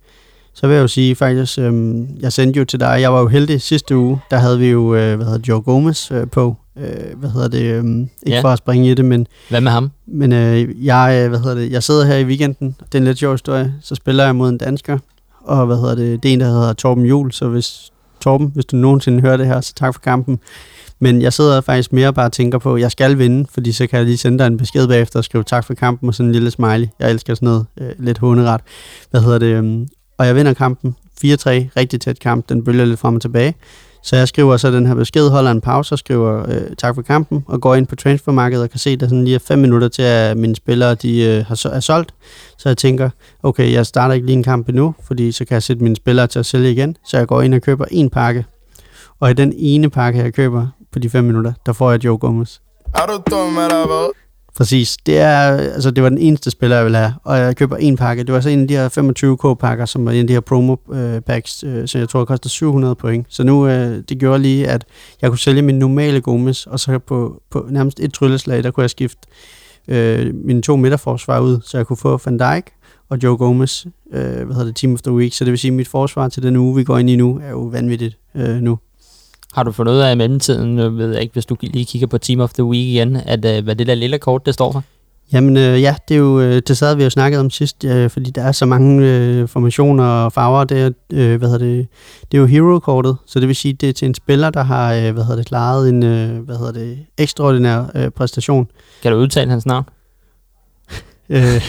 Så vil jeg jo sige faktisk, øhm, jeg sendte jo til dig, jeg var jo heldig sidste uge, der havde vi jo, øh, hvad hedder Joe Gomez øh, på. Øh, hvad hedder det, øhm, ikke ja. for at springe i det, men... Hvad med ham? Men øh, jeg, øh, hvad hedder det, jeg sidder her i weekenden, det er en lidt sjov historie, så spiller jeg mod en dansker, og hvad hedder det, det er en, der hedder Torben Jul, så hvis Torben, hvis du nogensinde hører det her, så tak for kampen. Men jeg sidder faktisk mere bare og tænker på, at jeg skal vinde, fordi så kan jeg lige sende dig en besked bagefter og skrive tak for kampen og sådan en lille smiley. Jeg elsker sådan noget øh, lidt hunderet. Hvad hedder det? Um, og jeg vinder kampen 4-3, rigtig tæt kamp, den bølger lidt frem og tilbage. Så jeg skriver så den her besked, holder en pause og skriver øh, tak for kampen, og går ind på transfermarkedet og kan se, at der sådan lige er fem minutter til, at mine spillere de, øh, har, er solgt. Så jeg tænker, okay, jeg starter ikke lige en kamp endnu, fordi så kan jeg sætte mine spillere til at sælge igen. Så jeg går ind og køber en pakke. Og i den ene pakke, jeg køber på de fem minutter, der får jeg Joe Gomez. Er du dum, eller Præcis. Det, er, altså, det var den eneste spiller, jeg ville have. Og jeg køber en pakke. Det var så en af de her 25k-pakker, som var en af de her promo-packs, øh, øh, så jeg tror, det 700 point. Så nu, øh, det gjorde lige, at jeg kunne sælge min normale Gomes, og så på, på nærmest et trylleslag, der kunne jeg skifte øh, mine to midterforsvar ud, så jeg kunne få Van Dijk og Joe Gomez, øh, hvad hedder det, Team of the Week. Så det vil sige, at mit forsvar til den uge, vi går ind i nu, er jo vanvittigt øh, nu. Har du fundet ud af i mellemtiden, jeg ved jeg ikke, hvis du lige kigger på Team of the Week igen, at uh, hvad det der lille kort, det står for? Jamen øh, ja, det er jo, øh, det sad vi jo snakket om sidst, øh, fordi der er så mange øh, formationer og farver, det er, øh, hvad hedder det, det er jo hero-kortet, så det vil sige, det er til en spiller, der har, øh, hvad hedder det, klaret en, øh, hvad hedder det, ekstraordinær øh, præstation. Kan du udtale hans navn? øh,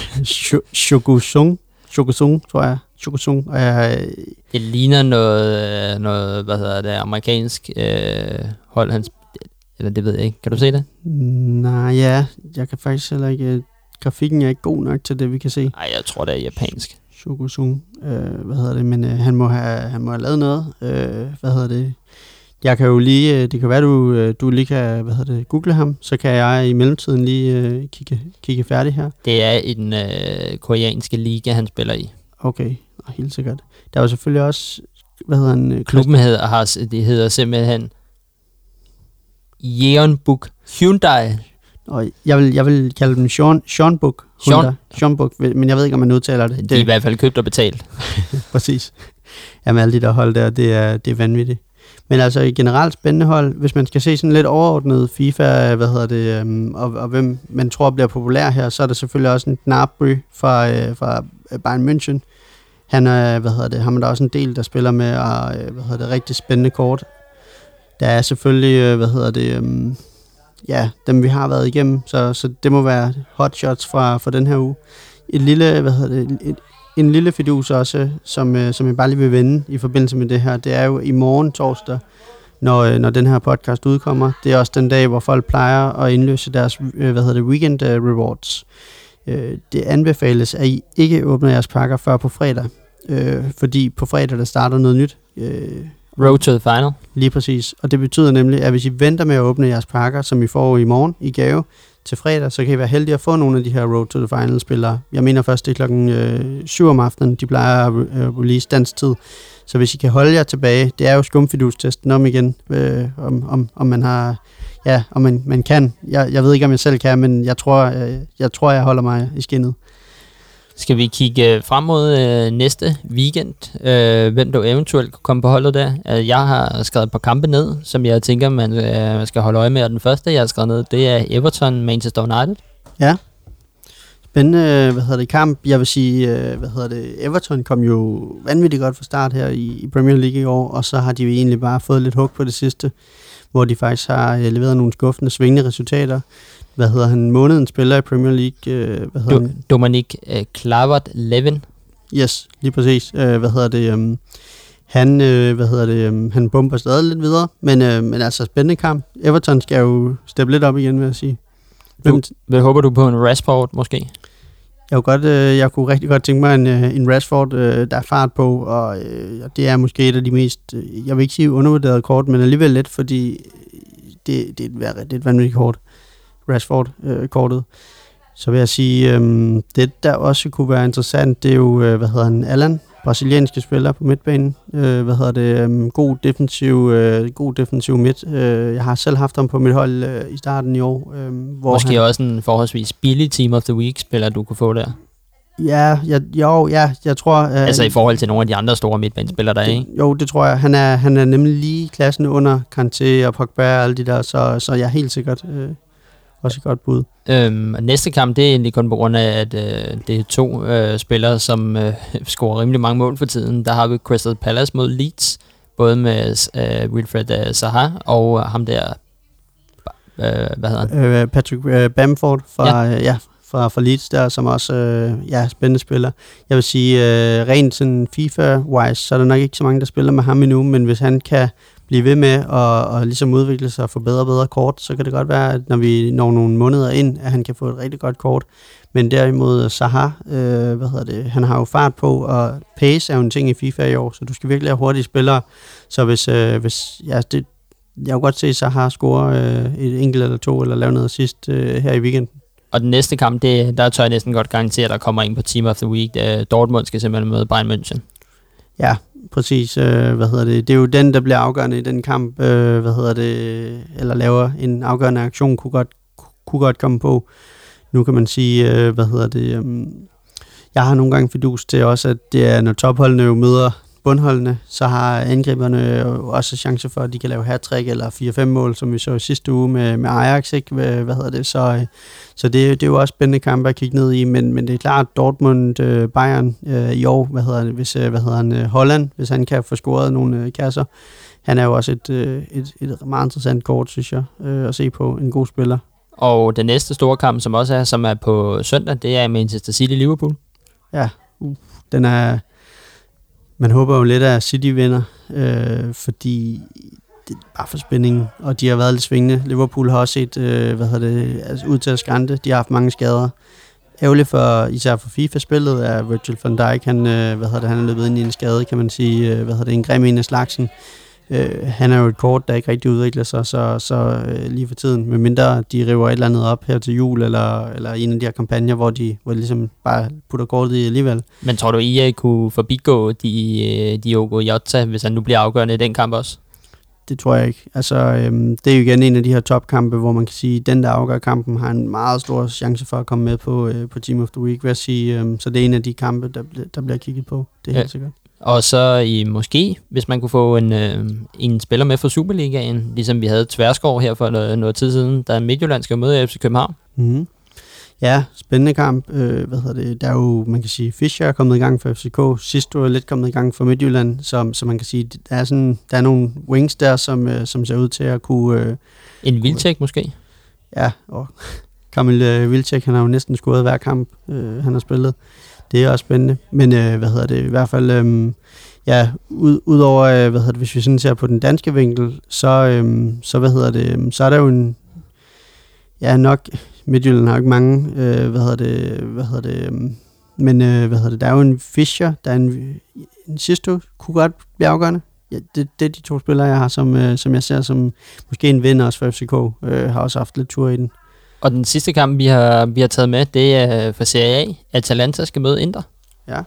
Shokusung, Shokusung, tror jeg. Shokusung. Og jeg, øh, det ligner noget, øh, noget, hvad hedder det, amerikansk øh, hold, hans, eller det ved jeg ikke. Kan du se det? Nej, ja, jeg kan faktisk heller ikke, øh, grafikken er ikke god nok til det, vi kan se. Nej, jeg tror, det er japansk. Shokusung, øh, hvad hedder det, men øh, han, må have, han må have lavet noget, øh, hvad hedder det, jeg kan jo lige, det kan være, du, du lige kan, hvad hedder det, google ham, så kan jeg i mellemtiden lige øh, kigge, kigge færdig her. Det er i den øh, koreanske liga, han spiller i. Okay, helt sikkert. Der er jo selvfølgelig også, hvad hedder han? Øh, Klubben hedder, har, det hedder simpelthen Jeonbuk Hyundai. Og jeg vil, jeg vil kalde dem Sean, Sean Book. Sean, Sean Book, men jeg ved ikke, om man udtaler det. De er i hvert fald købt og betalt. (laughs) Præcis. Jamen alle de der hold der, det er, det er vanvittigt. Men altså i generelt spændende hold, hvis man skal se sådan lidt overordnet FIFA, hvad hedder det, øhm, og, og hvem man tror bliver populær her, så er der selvfølgelig også en Gnabry fra, øh, fra Bayern München. Han er, hvad hedder det, ham er der også en del, der spiller med, og øh, hvad hedder det, rigtig spændende kort. Der er selvfølgelig, øh, hvad hedder det, øhm, ja, dem vi har været igennem, så, så det må være hotshots fra, fra den her uge. Et lille, hvad hedder det, et, en lille fidus også, som, øh, som jeg bare lige vil vende i forbindelse med det her, det er jo i morgen torsdag, når, når den her podcast udkommer. Det er også den dag, hvor folk plejer at indløse deres hvad hedder det, weekend rewards. Det anbefales, at I ikke åbner jeres pakker før på fredag, fordi på fredag der starter noget nyt. Road to the final. Lige præcis. Og det betyder nemlig, at hvis I venter med at åbne jeres pakker, som I får i morgen i gave, til fredag, så kan I være heldige at få nogle af de her Road to the Final spillere. Jeg mener først, det er klokken øh, 7 om aftenen, de plejer at øh, release dansk tid. Så hvis I kan holde jer tilbage, det er jo skumfidustesten om igen, øh, om, om, om man har, ja, om man, man kan. Jeg, jeg ved ikke, om jeg selv kan, men jeg tror, øh, jeg, tror, jeg holder mig i skinnet. Skal vi kigge frem mod øh, næste weekend, øh, hvem du eventuelt kan komme på holdet der? Øh, jeg har skrevet et par kampe ned, som jeg tænker, man øh, skal holde øje med, og den første, jeg har skrevet ned, det er Everton Manchester United. Ja, spændende, øh, hvad hedder det, kamp. Jeg vil sige, øh, hvad hedder det, Everton kom jo vanvittigt godt fra start her i, i Premier League i år, og så har de jo egentlig bare fået lidt hug på det sidste, hvor de faktisk har leveret nogle skuffende, svingende resultater hvad hedder han, måneden spiller i Premier League. Øh, hvad hedder du, han? Dominic øh, Clavert-Levin. Yes, lige præcis. Øh, hvad hedder det? Um, han, øh, hvad hedder det, um, han bomber stadig lidt videre, men, øh, men altså spændende kamp. Everton skal jo steppe lidt op igen, vil jeg sige. Du, hvad håber du på en Rashford måske? Jeg, kunne godt, øh, jeg kunne rigtig godt tænke mig en, øh, en Rashford, øh, der er fart på, og øh, det er måske et af de mest, øh, jeg vil ikke sige undervurderede kort, men alligevel lidt, fordi det, det, er, et, det er et vanvittigt kort. Rashford-kortet. Så vil jeg sige, øh, det der også kunne være interessant, det er jo, øh, hvad hedder han, Allan, brasilianske spiller på midtbanen. Øh, hvad hedder det? Øh, god defensiv, øh, god defensiv midt. Øh, jeg har selv haft ham på mit hold øh, i starten i år. Øh, hvor Måske han, også en forholdsvis billig Team of the Week spiller, du kunne få der. Ja, jeg, jo, ja, jeg tror... Øh, altså i forhold til nogle af de andre store midtbanespillere, der er, ikke? Jo, det tror jeg. Han er, han er nemlig lige klassen under Kanté og Pogba og alle de der, så, så jeg er helt sikkert... Øh, også et godt bud. Øhm, næste kamp, det er egentlig kun på grund af, at øh, det er to øh, spillere, som øh, (laughs) scorer rimelig mange mål for tiden. Der har vi Crystal Palace mod Leeds, både med øh, Wilfred øh, Zaha og ham der, øh, hvad hedder han? Øh, Patrick øh, Bamford fra, ja. Øh, ja, fra, fra Leeds der, som også øh, ja, spændende spiller. Jeg vil sige, øh, rent sådan FIFA-wise, så er der nok ikke så mange, der spiller med ham endnu, men hvis han kan blive ved med at og ligesom udvikle sig og få bedre og bedre kort, så kan det godt være, at når vi når nogle måneder ind, at han kan få et rigtig godt kort. Men derimod Saha, øh, hvad hedder det, han har jo fart på, og pace er jo en ting i FIFA i år, så du skal virkelig have hurtige spillere. Så hvis, øh, hvis ja, det, jeg kunne godt se Saha score øh, et enkelt eller to, eller lave noget sidst øh, her i weekenden. Og den næste kamp, det, der tør jeg næsten godt garantere, at der kommer en på Team of the Week. Uh, Dortmund skal simpelthen møde Bayern München. Ja, præcis. Øh, hvad hedder det? Det er jo den, der bliver afgørende i den kamp, øh, hvad hedder det, eller laver en afgørende aktion, kunne godt, kunne godt komme på. Nu kan man sige, øh, hvad hedder det, øh, jeg har nogle gange fidus til også, at det er, når topholdene jo møder bundholdene, så har angriberne også chance for, at de kan lave hat eller 4-5 mål, som vi så i sidste uge med, med Ajax, ikke? Hvad, hedder det? Så, så det, det er jo også spændende kampe at kigge ned i, men, men det er klart, Dortmund, øh, Bayern øh, i år, hvad hedder det, hvis, øh, hvad hedder han, Holland, hvis han kan få scoret nogle øh, kasser, han er jo også et, øh, et, et meget interessant kort, synes jeg, øh, at se på. En god spiller. Og den næste store kamp, som også er, som er på søndag, det er Manchester City-Liverpool. Ja, uh, den er... Man håber jo lidt, at City vinder, øh, fordi det er bare for spændingen, og de har været lidt svingende. Liverpool har også set, øh, hvad hedder det, altså ud til at skrante. De har haft mange skader. Ærgerligt for, især for FIFA-spillet, er Virgil van Dijk, han, øh, hvad hedder det, han er løbet ind i en skade, kan man sige, øh, hvad hedder det, en grim en af slagsen. Øh, han er jo et kort, der ikke rigtig udvikler sig, så, så øh, lige for tiden, medmindre de river et eller andet op her til jul, eller, eller en af de her kampagner, hvor de, hvor de ligesom bare putter kortet i alligevel. Men tror du, I kunne forbigå de, øh, Diogo Jota, hvis han nu bliver afgørende i den kamp også? Det tror jeg ikke. Altså, øhm, det er jo igen en af de her topkampe, hvor man kan sige, at den, der afgør kampen, har en meget stor chance for at komme med på, øh, på Team of the Week, vil jeg sige. Øhm, så det er en af de kampe, der, der bliver kigget på. Det er ja. helt sikkert. Og så i måske, hvis man kunne få en, øh, en spiller med fra Superligaen, ligesom vi havde Tværsgaard her for noget, noget tid siden, der Midtjylland skal møde FC København. Mm-hmm. Ja, spændende kamp. Øh, hvad hedder det? Der er jo, man kan sige, Fischer er kommet i gang for FCK. Sidst var lidt kommet i gang for Midtjylland, så, så man kan sige, der er, sådan, der er nogle wings der, som, øh, som ser ud til at kunne... Øh, en Vilcek måske? Ja, og Kamil øh, Vilcek, han har jo næsten scoret hver kamp, øh, han har spillet det er også spændende. Men øh, hvad hedder det, i hvert fald, øh, ja, ud, udover, øh, hvad hedder det, hvis vi sådan ser på den danske vinkel, så, øh, så hvad hedder det, øhm, så er der jo en, ja nok, Midtjylland har ikke mange, øh, hvad hedder det, hvad hedder det, øh, men øh, hvad hedder det, der er jo en Fischer, der er en, en Sisto, kunne godt blive afgørende. Ja, det, det er de to spillere, jeg har, som, øh, som jeg ser som måske en vinder også for FCK, øh, har også haft lidt tur i den. Og den sidste kamp, vi har, vi har taget med, det er for Serie A. Atalanta skal møde Inter. Ja.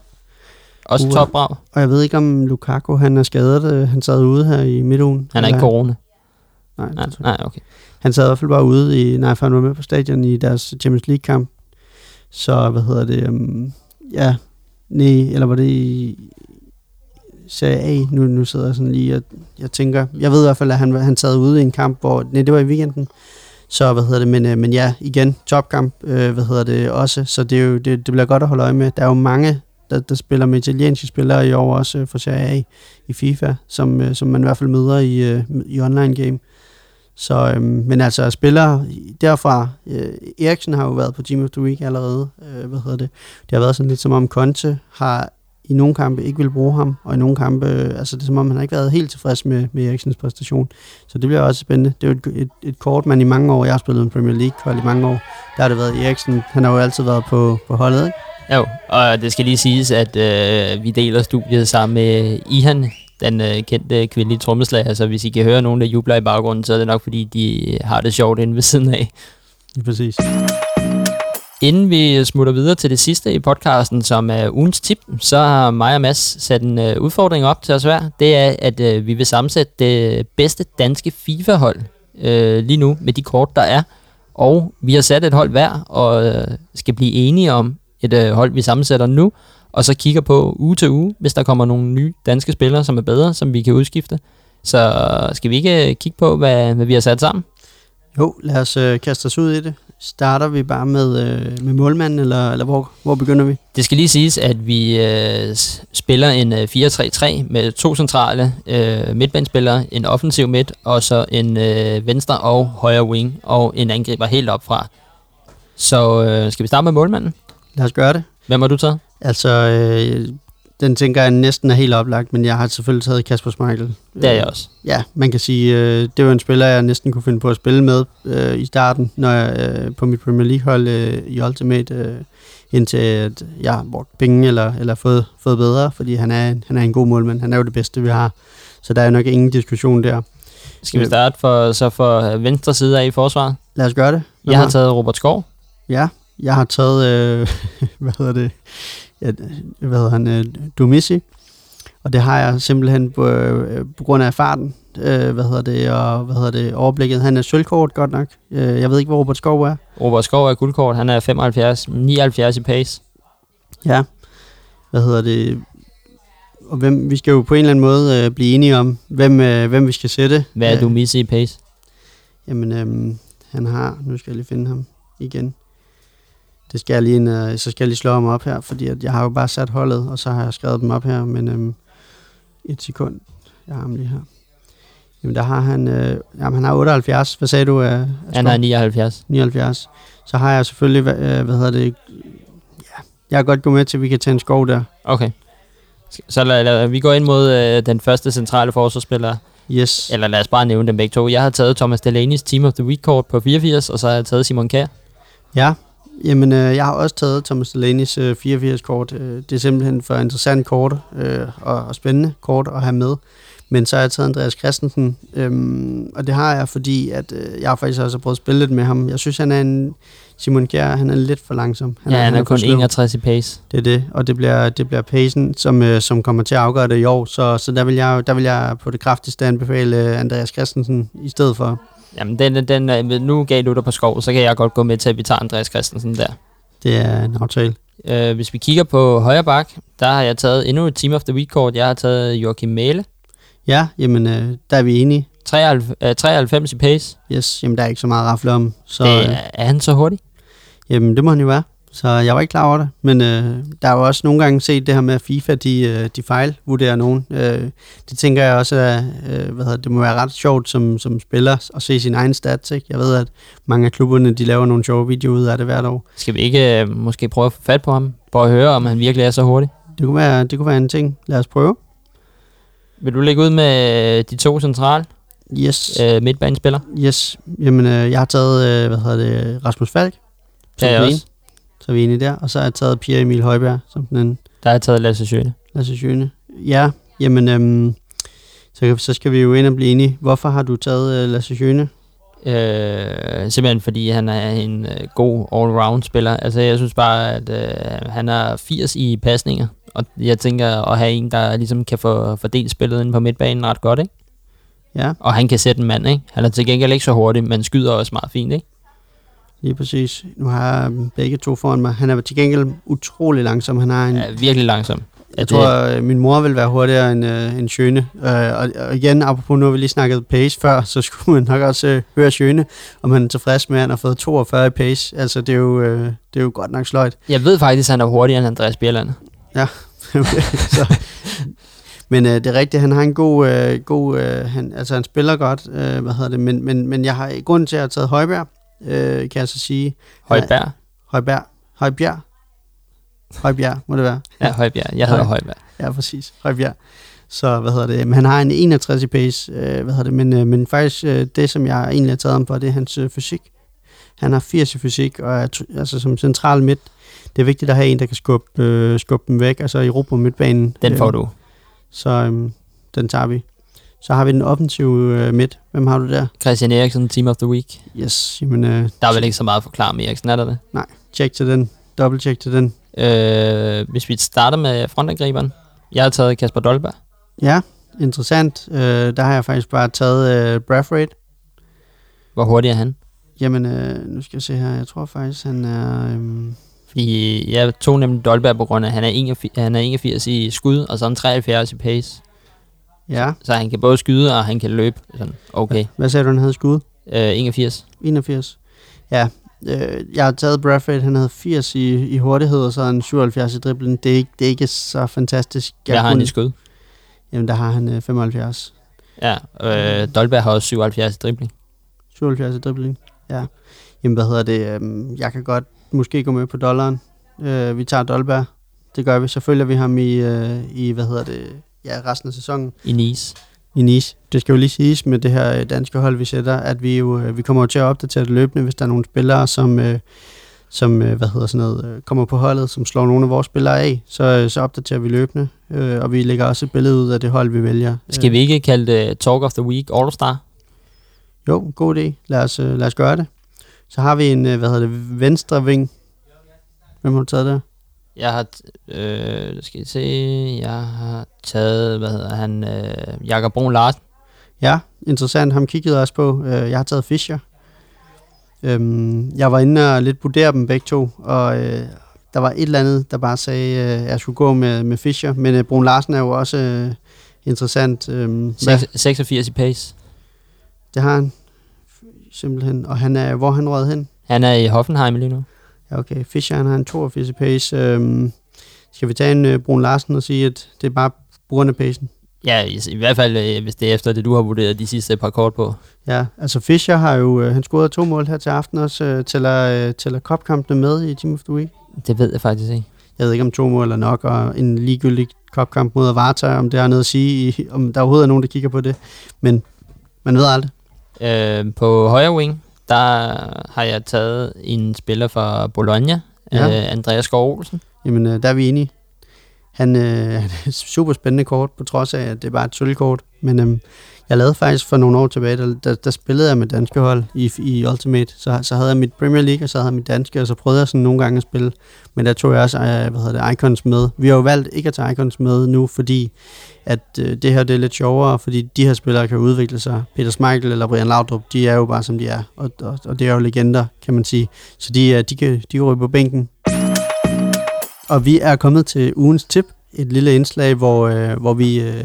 Også uh, topbrav. Og jeg ved ikke, om Lukaku han er skadet. Øh, han sad ude her i midtugen. Han er ikke corona? Nej, nej, nej, okay. Han sad i hvert fald bare ude i... Nej, for han var med på stadion i deres Champions League-kamp. Så, hvad hedder det... Um, ja, nej, eller var det i Serie A? Nu, nu sidder jeg sådan lige og jeg tænker... Jeg ved i hvert fald, at han, han sad ude i en kamp, hvor... Nej, det var i weekenden så hvad hedder det, men, øh, men ja, igen, topkamp, øh, hvad hedder det også, så det, er jo, det, det bliver godt at holde øje med. Der er jo mange, der, der spiller med italienske spillere i år også øh, for Serie A i FIFA, som, øh, som man i hvert fald møder i, øh, i online game. Så, øh, men altså spillere derfra, øh, Eriksen har jo været på Team of the Week allerede, øh, hvad hedder det, det har været sådan lidt som om Conte har i nogle kampe ikke vil bruge ham, og i nogle kampe, øh, altså det er som om, han har ikke været helt tilfreds med, med Eriksens præstation. Så det bliver også spændende. Det er jo et, et, et kort, man i mange år, jeg har spillet en Premier League i mange år, der har det været Eriksen, han har jo altid været på, på holdet, ikke? Jo, og det skal lige siges, at øh, vi deler studiet sammen med Ihan, den øh, kendte kvindelige trommeslager, så hvis I kan høre nogen, der jubler i baggrunden, så er det nok, fordi de har det sjovt inde ved siden af. Ja, præcis. Inden vi smutter videre til det sidste i podcasten, som er ugens tip, så har mig og Mads sat en øh, udfordring op til os hver. Det er, at øh, vi vil sammensætte det bedste danske FIFA-hold øh, lige nu med de kort, der er. Og vi har sat et hold hver og øh, skal blive enige om et øh, hold, vi sammensætter nu. Og så kigger på uge til uge, hvis der kommer nogle nye danske spillere, som er bedre, som vi kan udskifte. Så skal vi ikke øh, kigge på, hvad, hvad vi har sat sammen? Jo, lad os uh, kaste os ud i det. Starter vi bare med, øh, med målmanden, eller, eller hvor, hvor begynder vi? Det skal lige siges, at vi øh, spiller en øh, 4-3-3 med to centrale øh, midtbanespillere, en offensiv midt, og så en øh, venstre og højre wing, og en angriber helt op fra. Så øh, skal vi starte med målmanden? Lad os gøre det. Hvem har du taget? Altså, øh, den tænker jeg næsten er helt oplagt, men jeg har selvfølgelig taget Kasper Schmeichel. Det er jeg også. Ja, man kan sige, øh, det var en spiller, jeg næsten kunne finde på at spille med øh, i starten, når jeg øh, på mit Premier League-hold øh, i Ultimate, øh, indtil at jeg har brugt penge eller, eller fået, fået bedre, fordi han er, han er en god målmand. Han er jo det bedste, vi har. Så der er nok ingen diskussion der. Skal vi starte for, så for venstre side af i forsvaret? Lad os gøre det. Hvem Jeg har taget Robert Skov. Ja, jeg har taget, øh, (laughs) hvad hedder det, hvad hedder han, øh, Dumisi, og det har jeg simpelthen på, øh, på grund af farten, øh, hvad hedder det, og hvad hedder det, overblikket. Han er sølvkort godt nok. Øh, jeg ved ikke, hvor Robert Skov er. Robert Skov er guldkort. Han er 75, 79 i pace. Ja, hvad hedder det, og hvem, vi skal jo på en eller anden måde øh, blive enige om, hvem, øh, hvem vi skal sætte. Hvad er Øh, du misse i pace? Jamen, øhm, han har... Nu skal jeg lige finde ham igen. Det skal jeg lige, ind, øh, så skal jeg lige slå ham op her, fordi at jeg har jo bare sat holdet, og så har jeg skrevet dem op her, men øhm, et sekund. Jeg har ham lige her. Jamen, der har han... Øh, jamen, han har 78. Hvad sagde du? Øh, Han er 79. 79. Så har jeg selvfølgelig... Hvad, øh, hvad hedder det? Ja, jeg har godt gå med til, at vi kan tage en skov der. Okay. Så lad, lad, vi går ind mod øh, den første centrale forsvarsspiller. Yes. Eller lad os bare nævne dem begge to. Jeg har taget Thomas Delaney's Team of the Week kort på 84, og så har jeg taget Simon Kjær. Ja, jamen øh, jeg har også taget Thomas Delaney's øh, 84-kort. Øh, det er simpelthen for interessant kort øh, og, og spændende kort at have med. Men så har jeg taget Andreas Christensen, øhm, og det har jeg, fordi at, øh, jeg har faktisk også prøvet at spille lidt med ham. Jeg synes, han er en... Simon Kjær, han er lidt for langsom. Han ja, han er, kun for sløv. 61 i pace. Det er det, og det bliver, det bliver pacen, som, øh, som kommer til at afgøre det i år. Så, så der, vil jeg, der vil jeg på det kraftigste anbefale øh, Andreas Christensen i stedet for. Jamen, den, den, øh, nu gav du dig på skov, så kan jeg godt gå med til, at vi tager Andreas Christensen der. Det er en aftale. Uh, hvis vi kigger på højre bak, der har jeg taget endnu et Team of the Week kort. Jeg har taget Joachim Mæle. Ja, jamen øh, der er vi enige. 93, uh, 93 i pace. Yes, jamen der er ikke så meget at rafle om. Så, det, øh, er, er han så hurtig? Jamen, det må han jo være. Så jeg var ikke klar over det. Men øh, der er jo også nogle gange set det her med, at FIFA, de, øh, de fejlvurderer nogen. Øh, det tænker jeg også, at øh, hvad hedder, det, må være ret sjovt som, som spiller at se sin egen stats. Ikke? Jeg ved, at mange af klubberne, de laver nogle sjove videoer ud af det hvert år. Skal vi ikke uh, måske prøve at få fat på ham? Prøve at høre, om han virkelig er så hurtig? Det kunne være, det kunne være en ting. Lad os prøve. Vil du lægge ud med de to central Yes. uh, midtbanespillere? Yes. Jamen, øh, jeg har taget, øh, hvad hedder det, Rasmus Falk. Er jeg også. Så er vi enige der. Og så har jeg taget Pierre Emil Højberg som den anden. Der jeg taget Lasse Sjøne. Lasse Sjøne. Ja, jamen, øhm, så, så skal vi jo ind og blive enige. Hvorfor har du taget øh, Lasse Sjøne? Øh, simpelthen fordi han er en øh, god all-round spiller. Altså jeg synes bare, at øh, han er 80 i pasninger, og jeg tænker at have en, der ligesom kan få fordelt spillet ind på midtbanen ret godt, ikke? Ja, Og han kan sætte en mand, ikke? Han er til gengæld ikke så hurtig, men skyder også meget fint, ikke? Lige præcis. Nu har jeg dem begge to foran mig. Han er til gengæld utrolig langsom. Han har en, Er virkelig langsom. jeg tror, øh, min mor vil være hurtigere end, øh, end Sjøne. Øh, og, og igen, apropos nu har vi lige snakket pace før, (laughs) så skulle man nok også øh, høre Sjøne, om han er tilfreds med, at han har fået 42 i pace. Altså, det er jo, øh, det er jo godt nok sløjt. Jeg ved faktisk, at han er hurtigere end Andreas Bjerland. Okay, (laughs) så. Men øh, det er rigtigt, han har en god, øh, god øh, han, altså han spiller godt, øh, hvad hedder det, men, men, men jeg har grund til at have taget Højbjerg, øh, kan jeg så sige. Højbjerg. Højbjerg. Højbjerg. Højbjerg, må det være. Ja, Højbjerg. Jeg hedder Høj- Højbjerg. Ja, præcis. Højbjerg. Så, hvad hedder det, men han har en 61 i pace, øh, hvad hedder det, men, øh, men faktisk øh, det, som jeg egentlig har taget ham på, det er hans øh, fysik. Han har 80 i fysik, og er, altså som central midt, det er vigtigt at have en, der kan skubbe, øh, skubbe dem væk, altså i på midtbanen. Den får Øh, du. Så øhm, den tager vi. Så har vi den offensive øh, midt. Hvem har du der? Christian Eriksen, Team of the Week. Yes, jamen, øh, Der er vel ikke så meget at forklare med Eriksen, er der det? tjek til den. Dobbelt tjek til den. Øh, hvis vi starter med frontangriberen. Jeg har taget Kasper Dolberg. Ja, interessant. Øh, der har jeg faktisk bare taget øh, Brathwaite. Hvor hurtig er han? Jamen, øh, nu skal jeg se her. Jeg tror faktisk, han er... Øhm, Fordi jeg tog nemlig Dolberg på grund af, at han er 81, han er 81 i skud, og så er han 73 i pace. Ja. Så han kan både skyde, og han kan løbe. Sådan, okay. Hvad sagde du, han havde skud? Øh, 81. 81. Ja, øh, jeg har taget Brathwaite. Han havde 80 i, i hurtighed, og så han 77 i driblen. Det er ikke, det er ikke så fantastisk. Jeg har han kunne- i skud. Jamen, der har han øh, 75. Ja, øh, Dolberg har også 77 i dribling. 77 i dribling. Ja. Jamen, hvad hedder det? øhm, Jeg kan godt måske gå med på dollaren. Øh, vi tager Dolberg det gør vi. Så følger vi ham i, øh, i hvad hedder det, ja, resten af sæsonen I Nice. i Nice. Det skal jo lige siges med det her øh, danske hold, vi sætter, at vi jo øh, vi kommer jo til at opdatere det løbende, hvis der er nogle spillere, som, øh, som hvad hedder sådan noget, kommer på holdet, som slår nogle af vores spillere af, så, så opdaterer vi løbende, øh, og vi lægger også et billede ud af det hold, vi vælger. Skal vi ikke kalde det Talk of the Week All-Star? Jo, god idé. Lad os, lad os gøre det. Så har vi en, hvad hedder det, venstre ving. Hvem har du taget der? Jeg har, øh, skal jeg se, jeg har taget, hvad hedder han, øh, Jakob Brun Larsen. Ja, interessant. Ham kiggede jeg også på. Øh, jeg har taget Fischer. Øhm, jeg var inde og lidt vurdere dem begge to, og øh, der var et eller andet, der bare sagde, øh, at jeg skulle gå med, med Fischer. Men øh, Brun Larsen er jo også øh, interessant. Seks- 86 i pace. det har han simpelthen. Og han er, hvor han røget hen? Han er i Hoffenheim lige nu. Ja, okay. Fischer, han har en 82 i pace. Øhm, skal vi tage en øh, Brun Larsen og sige, at det er bare brugerne pacen? Ja, i, i hvert fald, øh, hvis det er efter det, du har vurderet de sidste par kort på. Ja, altså Fischer har jo, øh, han scorede to mål her til aften også, øh, tæller, øh, tæller kopkampene med i Team of the Week. Det ved jeg faktisk ikke. Jeg ved ikke, om to mål er nok, og en ligegyldig kopkamp mod Avarta, om det har noget at sige, i, om der overhovedet er nogen, der kigger på det. Men man ved aldrig. Øh, på højre wing, der har jeg taget en spiller fra Bologna, Ja. øh, Andreas Skov Olsen. Jamen, øh, der er vi enige. Han, øh, (laughs) han er super spændende kort, på trods af, at det er bare et sølvkort. Men øhm, jeg lavede faktisk for nogle år tilbage, der, der, der spillede jeg med danske hold i, i Ultimate. Så, så havde jeg mit Premier League, og så havde jeg mit danske, og så prøvede jeg sådan nogle gange at spille. Men der tog jeg også, øh, hvad hedder det, Icons med. Vi har jo valgt ikke at tage Icons med nu, fordi at øh, det her det er lidt sjovere, fordi de her spillere kan udvikle sig. Peter Schmeichel eller Brian Laudrup, de er jo bare som de er, og, og, og det er jo legender, kan man sige. Så de, øh, de, kan, de kan ryge på bænken. Og vi er kommet til ugens tip, et lille indslag, hvor, øh, hvor vi øh,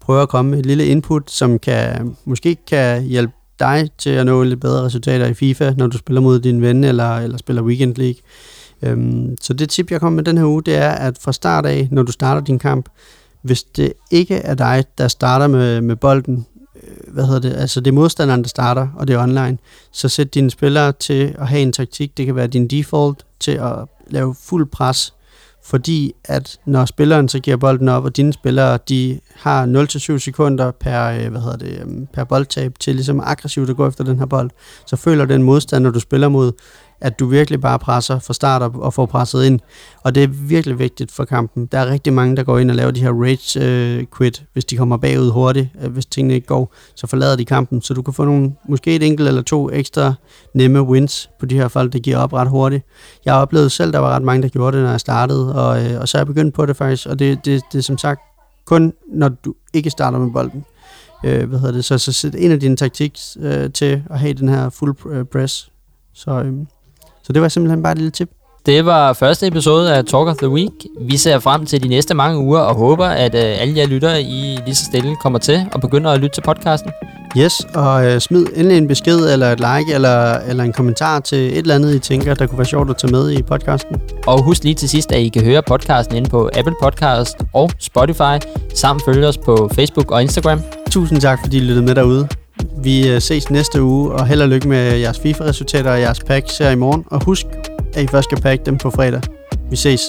prøver at komme med et lille input, som kan måske kan hjælpe dig til at nå lidt bedre resultater i FIFA, når du spiller mod din ven eller, eller spiller Weekend League. Øhm, så det tip, jeg kommer med den her uge, det er, at fra start af, når du starter din kamp, hvis det ikke er dig, der starter med, med bolden, øh, hvad hedder det, altså det er modstanderen, der starter, og det er online, så sæt dine spillere til at have en taktik, det kan være din default, til at lave fuld pres, fordi at når spilleren så giver bolden op, og dine spillere, de har 0-7 sekunder per, øh, hvad hedder det, øhm, per boldtab til ligesom aggressivt at gå efter den her bold, så føler den modstander, du spiller mod, at du virkelig bare presser fra start op og får presset ind. Og det er virkelig vigtigt for kampen. Der er rigtig mange, der går ind og laver de her rage øh, quit, hvis de kommer bagud hurtigt, øh, hvis tingene ikke går, så forlader de kampen. Så du kan få nogle, måske et enkelt eller to ekstra nemme wins på de her folk, der giver op ret hurtigt. Jeg har oplevet selv, der var ret mange, der gjorde det, når jeg startede, og, øh, og så er jeg begyndt på det faktisk, og det, det, det er som sagt kun, når du ikke starter med bolden. Øh, hvad hedder det? Så, så sæt en af dine taktik øh, til at have den her full øh, press. Så, øh, så det var simpelthen bare et lille tip. Det var første episode af Talk of the Week. Vi ser frem til de næste mange uger og håber, at øh, alle jer lyttere i lige så stille kommer til og begynder at lytte til podcasten. Yes, og øh, smid endelig en besked eller et like eller, eller en kommentar til et eller andet, I tænker, der kunne være sjovt at tage med i podcasten. Og husk lige til sidst, at I kan høre podcasten inde på Apple Podcast og Spotify, samt følge os på Facebook og Instagram. Tusind tak, fordi I lyttede med derude. Vi øh, ses næste uge, og held og lykke med jeres FIFA-resultater og jeres packs her i morgen. Og husk, at I først skal pakke dem på fredag. Vi ses.